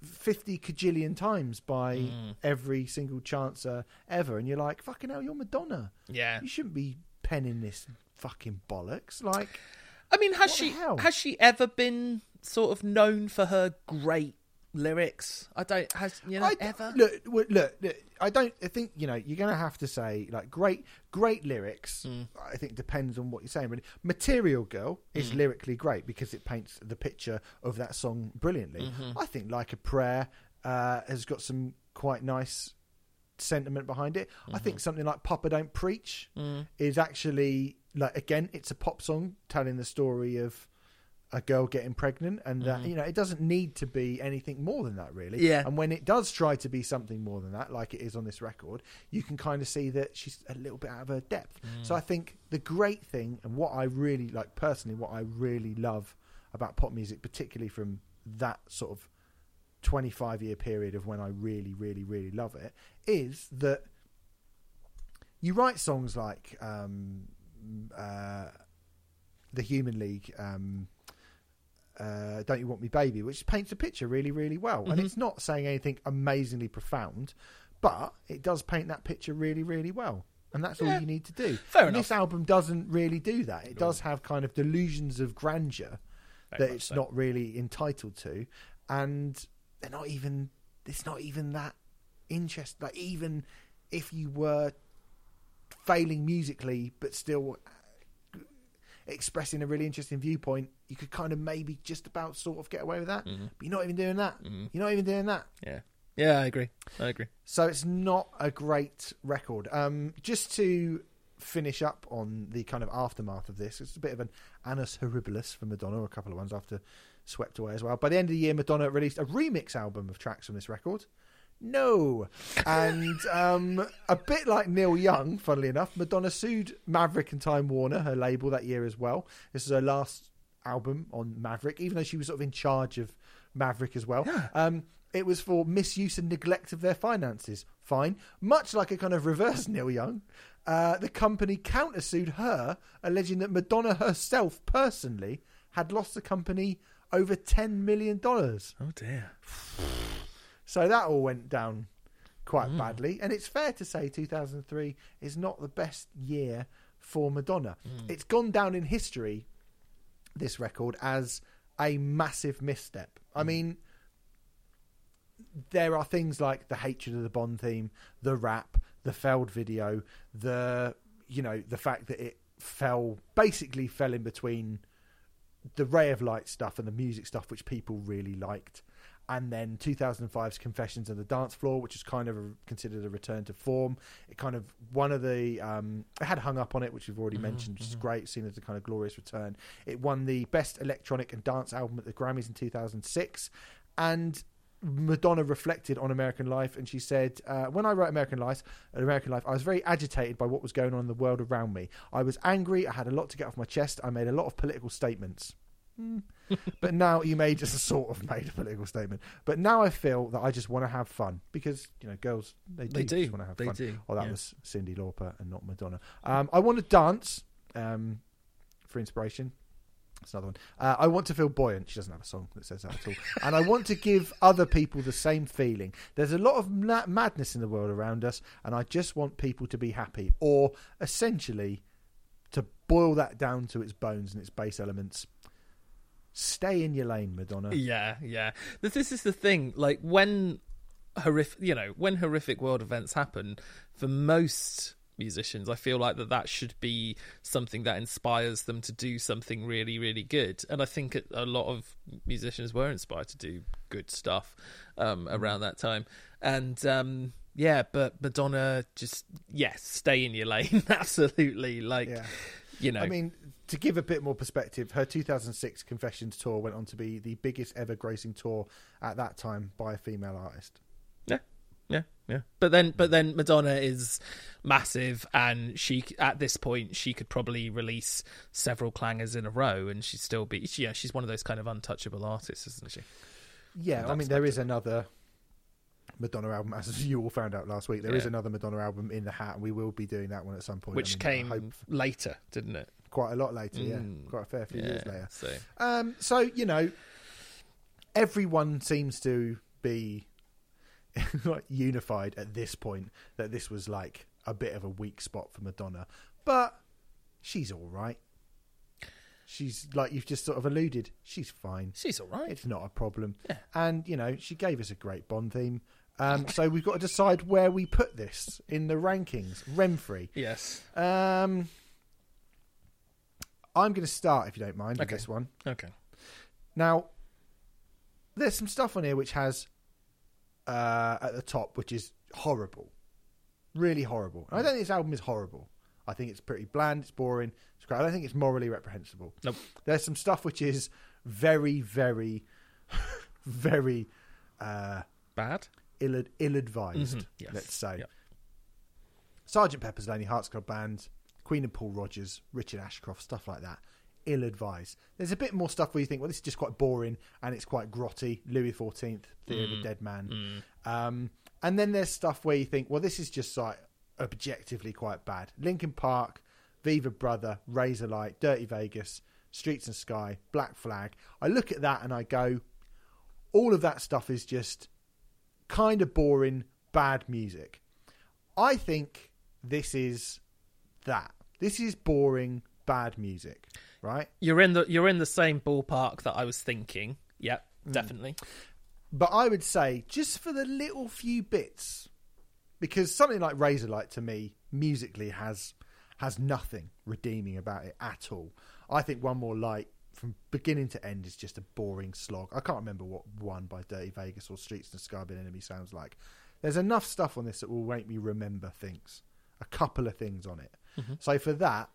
50 cajillion times by Mm. every single chancer ever and you're like fucking hell you're madonna Yeah. you shouldn't be penning this fucking bollocks like I mean, has she has she ever been sort of known for her great lyrics? I don't has you know I, ever. Look, look, look, I don't. I think you know you're going to have to say like great, great lyrics. Mm. I think depends on what you're saying. Really, Material Girl is Mm. lyrically great because it paints the picture of that song brilliantly. Mm-hmm. I think Like a Prayer uh, has got some quite nice sentiment behind it. I think Mm-hmm. something like Papa Don't Preach Mm. is actually like again, it's a pop song telling the story of a girl getting pregnant, and that you know it doesn't need to be anything more than that, really. Yeah. And when it does try to be something more than that, like it is on this record, you can kind of see that she's a little bit out of her depth. Mm. So I think the great thing, and what I really like personally, what I really love about pop music, particularly from that sort of 25 year period of when I really, really, really love it, is that you write songs like um, uh, The Human League, um, uh, Don't You Want Me Baby, which paints a picture really, really well. Mm-hmm. And it's not saying anything amazingly profound, but it does paint that picture really, really well. And that's all you need to do. Fair and enough. this album doesn't really do that. It does have kind of delusions of grandeur Very that it's so. not really entitled to, and they're not even. It's not even that interesting. Like even if you were failing musically, but still expressing a really interesting viewpoint, you could kind of maybe just about sort of get away with that. Mm-hmm. But you're not even doing that. You're not even doing that. Yeah, yeah, I agree. I agree. So it's not a great record. Um, just to finish up on the kind of aftermath of this, it's a bit of an annus horribilis for Madonna, a couple of ones after Swept Away as well. By the end of the year, Madonna released a remix album of tracks from this record. No. And um, a bit like Neil Young, funnily enough, Madonna sued Maverick and Time Warner, her label, that year as well. This is her last album on Maverick, even though she was sort of in charge of Maverick as well. Um, it was for misuse and neglect of their finances. Fine. Much like a kind of reverse Neil Young, uh, the company countersued her, alleging that Madonna herself personally had lost the company over $10 million. Oh dear. So that all went down quite mm. badly. And it's fair to say 2003 is not the best year for Madonna. Mm. It's gone down in history, this record, as a massive misstep. I mm. mean, there are things like the hatred of the Bond theme, the rap, the failed video, the you know the fact that it fell basically fell in between the Ray of Light stuff and the music stuff, which people really liked, and then 2005's Confessions of the Dance Floor, which is kind of a, considered a return to form. It kind of one of the um, it had hung up on it, which we've already mentioned, which is great, seen as a kind of glorious return. It won the best electronic and dance album at the Grammys in 2006, and Madonna reflected on American Life, and she said, uh, "When I wrote American Life, American Life, I was very agitated by what was going on in the world around me. I was angry. I had a lot to get off my chest. I made a lot of political statements." Hmm. But now you made just a sort of made a political statement. But now I feel that I just want to have fun because you know girls they do, They do. want to have They fun. do, Oh, that yeah. was Cyndi Lauper and not Madonna. Um, I want to dance um, for inspiration. That's another one. Uh, I want to feel buoyant. She doesn't have a song that says that at all. and I want to give other people the same feeling. There's a lot of ma- madness in the world around us, and I just want people to be happy. Or essentially, to boil that down to its bones and its base elements, stay in your lane, Madonna. Yeah, yeah. This, this is the thing. Like when horrific. You know, when horrific world events happen, for most musicians, I feel like that that should be something that inspires them to do something really, really good. And I think a lot of musicians were inspired to do good stuff um, Mm. around that time. And um, yeah, but Madonna just yes, stay in your lane. Absolutely, like Yeah. You know. I mean, to give a bit more perspective, her 2006 Confessions tour went on to be the biggest ever grossing tour at that time by a female artist. Yeah, yeah, yeah. But then, but then Madonna is massive, and she at this point she could probably release several clangers in a row, and she'd still be. Yeah, she's one of those kind of untouchable artists, isn't she? Yeah, I mean, there is another Madonna album, as you all found out last week. There is Yeah. another Madonna album in the hat, and we will be doing that one at some point. Which I mean, came later, didn't it? quite a lot later, yeah, Mm. quite a fair few years later. So Um, so you know, everyone seems to be like unified at this point that this was like a bit of a weak spot for Madonna, but she's all right. She's like you've just sort of alluded. She's fine. she's all right. It's not a problem. Yeah. And you know, she gave us a great Bond theme. Um, so we've got to decide where we put this in the rankings. Renfrey. Yes. Um, I'm going to start, if you don't mind, with Okay. this one. Okay. Now, there's some stuff on here which has uh, at the top, which is horrible, really horrible. And I don't think this album is horrible. I think it's pretty bland, it's boring, it's great. I don't think it's morally reprehensible. Nope. There's some stuff which is very, very, very uh, Bad. Ill ill-advised. Mhm, yes. Let's say. Yep. Sergeant Pepper's Lonely Hearts Club Band, Queen and Paul Rodgers, Richard Ashcroft, stuff like that. Ill advised. There's a bit more stuff where you think, well, this is just quite boring and it's quite grotty. Louis XIV, Theory Mm. of a Dead Man. Um, and then there's stuff where you think, well, this is just like objectively quite bad. Linkin Park, Viva Brother, Razorlight, Dirty Vegas, Streets and Sky, Black Flag. I look at that and I go, all of that stuff is just kind of boring, bad music. I think this is that. This is boring, bad music, right? You're in the you're in the same ballpark that I was thinking. Yep, Mm. definitely. But I would say just for the little few bits, because something like Razorlight to me musically has has nothing redeeming about it at all. I think One More Light from beginning to end is just a boring slog. I can't remember what one by Dirty Vegas or Streets and Been Enemy sounds like. There's enough stuff on this that will make me remember things. A couple of things on it. Mm-hmm. So for that,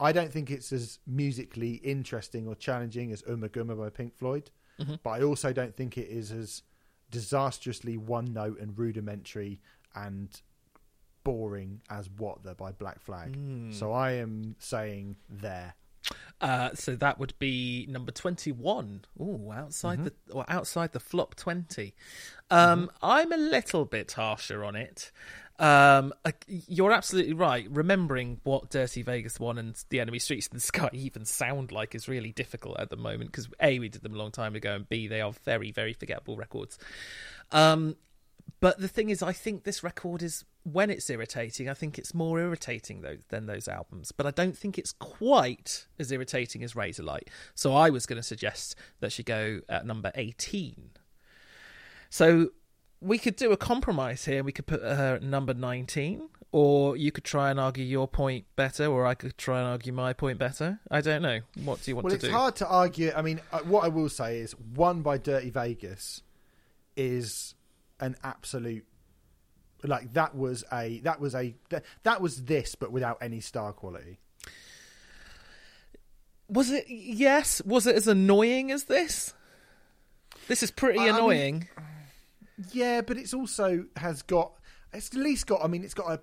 I don't think it's as musically interesting or challenging as Ummagumma by Pink Floyd, mm-hmm. but I also don't think it is as disastrously one note and rudimentary and boring as What the by Black Flag. Mm. So I am saying there. Uh, so that would be number twenty-one. Ooh, outside the or outside the flop twenty. Um, I'm a little bit harsher on it. Um, uh, you're absolutely right. Remembering what Dirty Vegas One and The Enemy Streets in the Sky even sound like is really difficult at the moment because a we did them a long time ago, and b they are very very forgettable records. Um, but the thing is, I think this record is when it's irritating. I think it's more irritating though than those albums, but I don't think it's quite as irritating as Razorlight. So I was going to suggest that she go at number eighteen. So we could do a compromise here. We could put her at number nineteen, or you could try and argue your point better, or I could try and argue my point better. I don't know. What do you want Well, to it's do? hard to argue. I mean, uh, what I will say is one by Dirty Vegas is an absolute like that was a that was a that, that was this but without any star quality. Was it? Yes. Was it as annoying as this? This is pretty I- I mean- annoying. Yeah, but it's also has got it's at least got. I mean, it's got a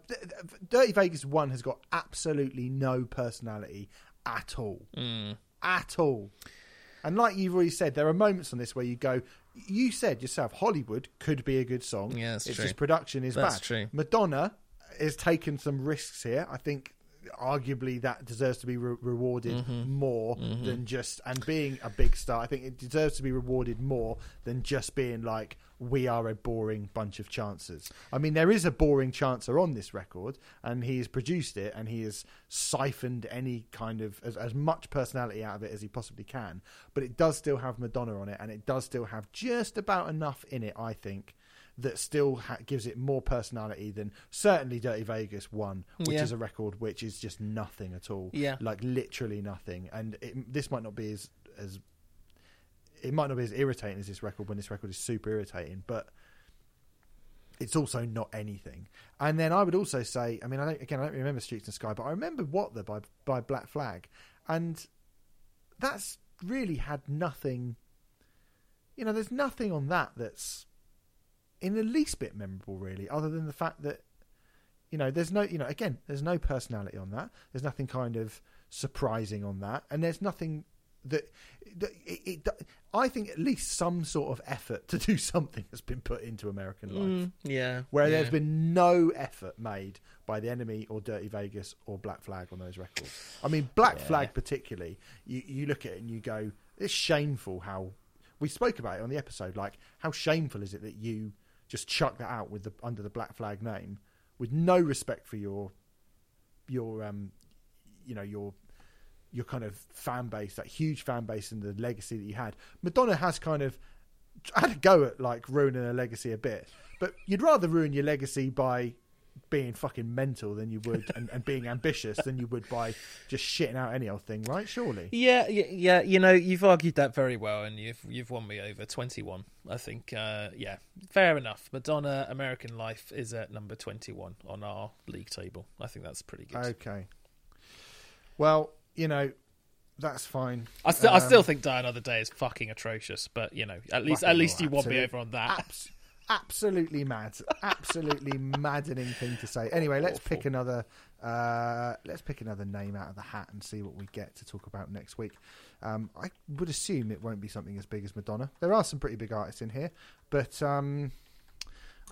Dirty Vegas one has got absolutely no personality at all, mm. at all. And like you've already said, there are moments on this where you go. You said yourself, Hollywood could be a good song. Yeah, it's true. just production is That's bad. true. Madonna has taken some risks here. I think arguably that deserves to be re- rewarded Mm-hmm. more than just and being a big star. I think it deserves to be rewarded more than just being like we are a boring bunch of chancers. I mean, there is a boring chancer on this record, and he has produced it, and he has siphoned any kind of as, as much personality out of it as he possibly can. But it does still have Madonna on it, and it does still have just about enough in it, I think, that still ha- gives it more personality than certainly Dirty Vegas one, which Yeah. is a record which is just nothing at all. Yeah. like literally nothing. And it, this might not be as as it might not be as irritating as this record when this record is super irritating, but it's also not anything. And then I would also say, I mean, I don't, again, I don't remember Streets and Sky, but I remember What the by by Black Flag, and that's really had nothing. You know, there's nothing on that that's in the least bit memorable, really, other than the fact that you know, there's no, you know, again, there's no personality on that. There's nothing kind of surprising on that, and there's nothing that, that it, it, I think at least some sort of effort to do something has been put into American life, Mm, yeah. where yeah. there's been no effort made by the enemy or Dirty Vegas or Black Flag on those records. I mean, Black Yeah. Flag particularly, you you look at it and you go, it's shameful how we spoke about it on the episode. Like, how shameful is it that you just chuck that out with the under the Black Flag name with no respect for your your um you know your your kind of fan base, that huge fan base and the legacy that you had. Madonna has kind of had a go at like ruining her legacy a bit, but you'd rather ruin your legacy by being fucking mental than you would and, and being ambitious than you would by just shitting out any old thing, right? Surely. Yeah, yeah, yeah. You know, you've argued that very well, and you've you've won me over. Twenty-one, I think. Uh, yeah, fair enough. Madonna, American Life is at number twenty-one on our league table. I think that's pretty good. Okay. Well, you know, that's fine. I still, I Um, still think Die Another Day is fucking atrocious, but you know, at least, at least you won me over on that. Abs- absolutely mad. Absolutely maddening thing to say. Anyway, let's Awful. pick another. Uh, let's pick another name out of the hat and see what we get to talk about next week. Um, I would assume it won't be something as big as Madonna. There are some pretty big artists in here, but um,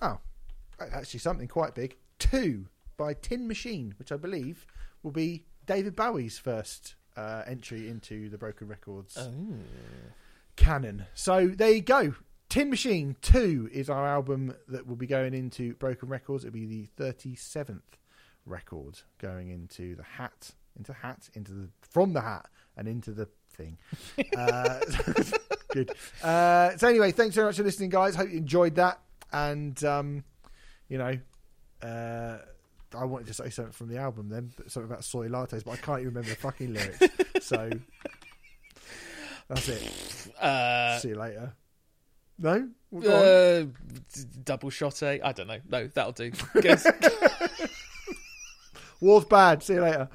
oh, actually something quite big. Two by Tin Machine, which I believe will be David Bowie's first uh, entry into the Broken Records Oh. canon. So there you go. Tin Machine 2 is our album that will be going into Broken Records. It'll be the 37th record going into the hat, into the hat, into the from the hat and into the thing. uh, good. Uh, so anyway, thanks very much for listening, guys. Hope you enjoyed that. And um, you know, uh, I wanted to say something from the album then, but something about soy lattes, but I can't even remember the fucking lyrics. so that's it. Uh, See you later. No? Well, go on. uh, double shot A. I don't know. No, that'll do. Guess. War's bad. See you later.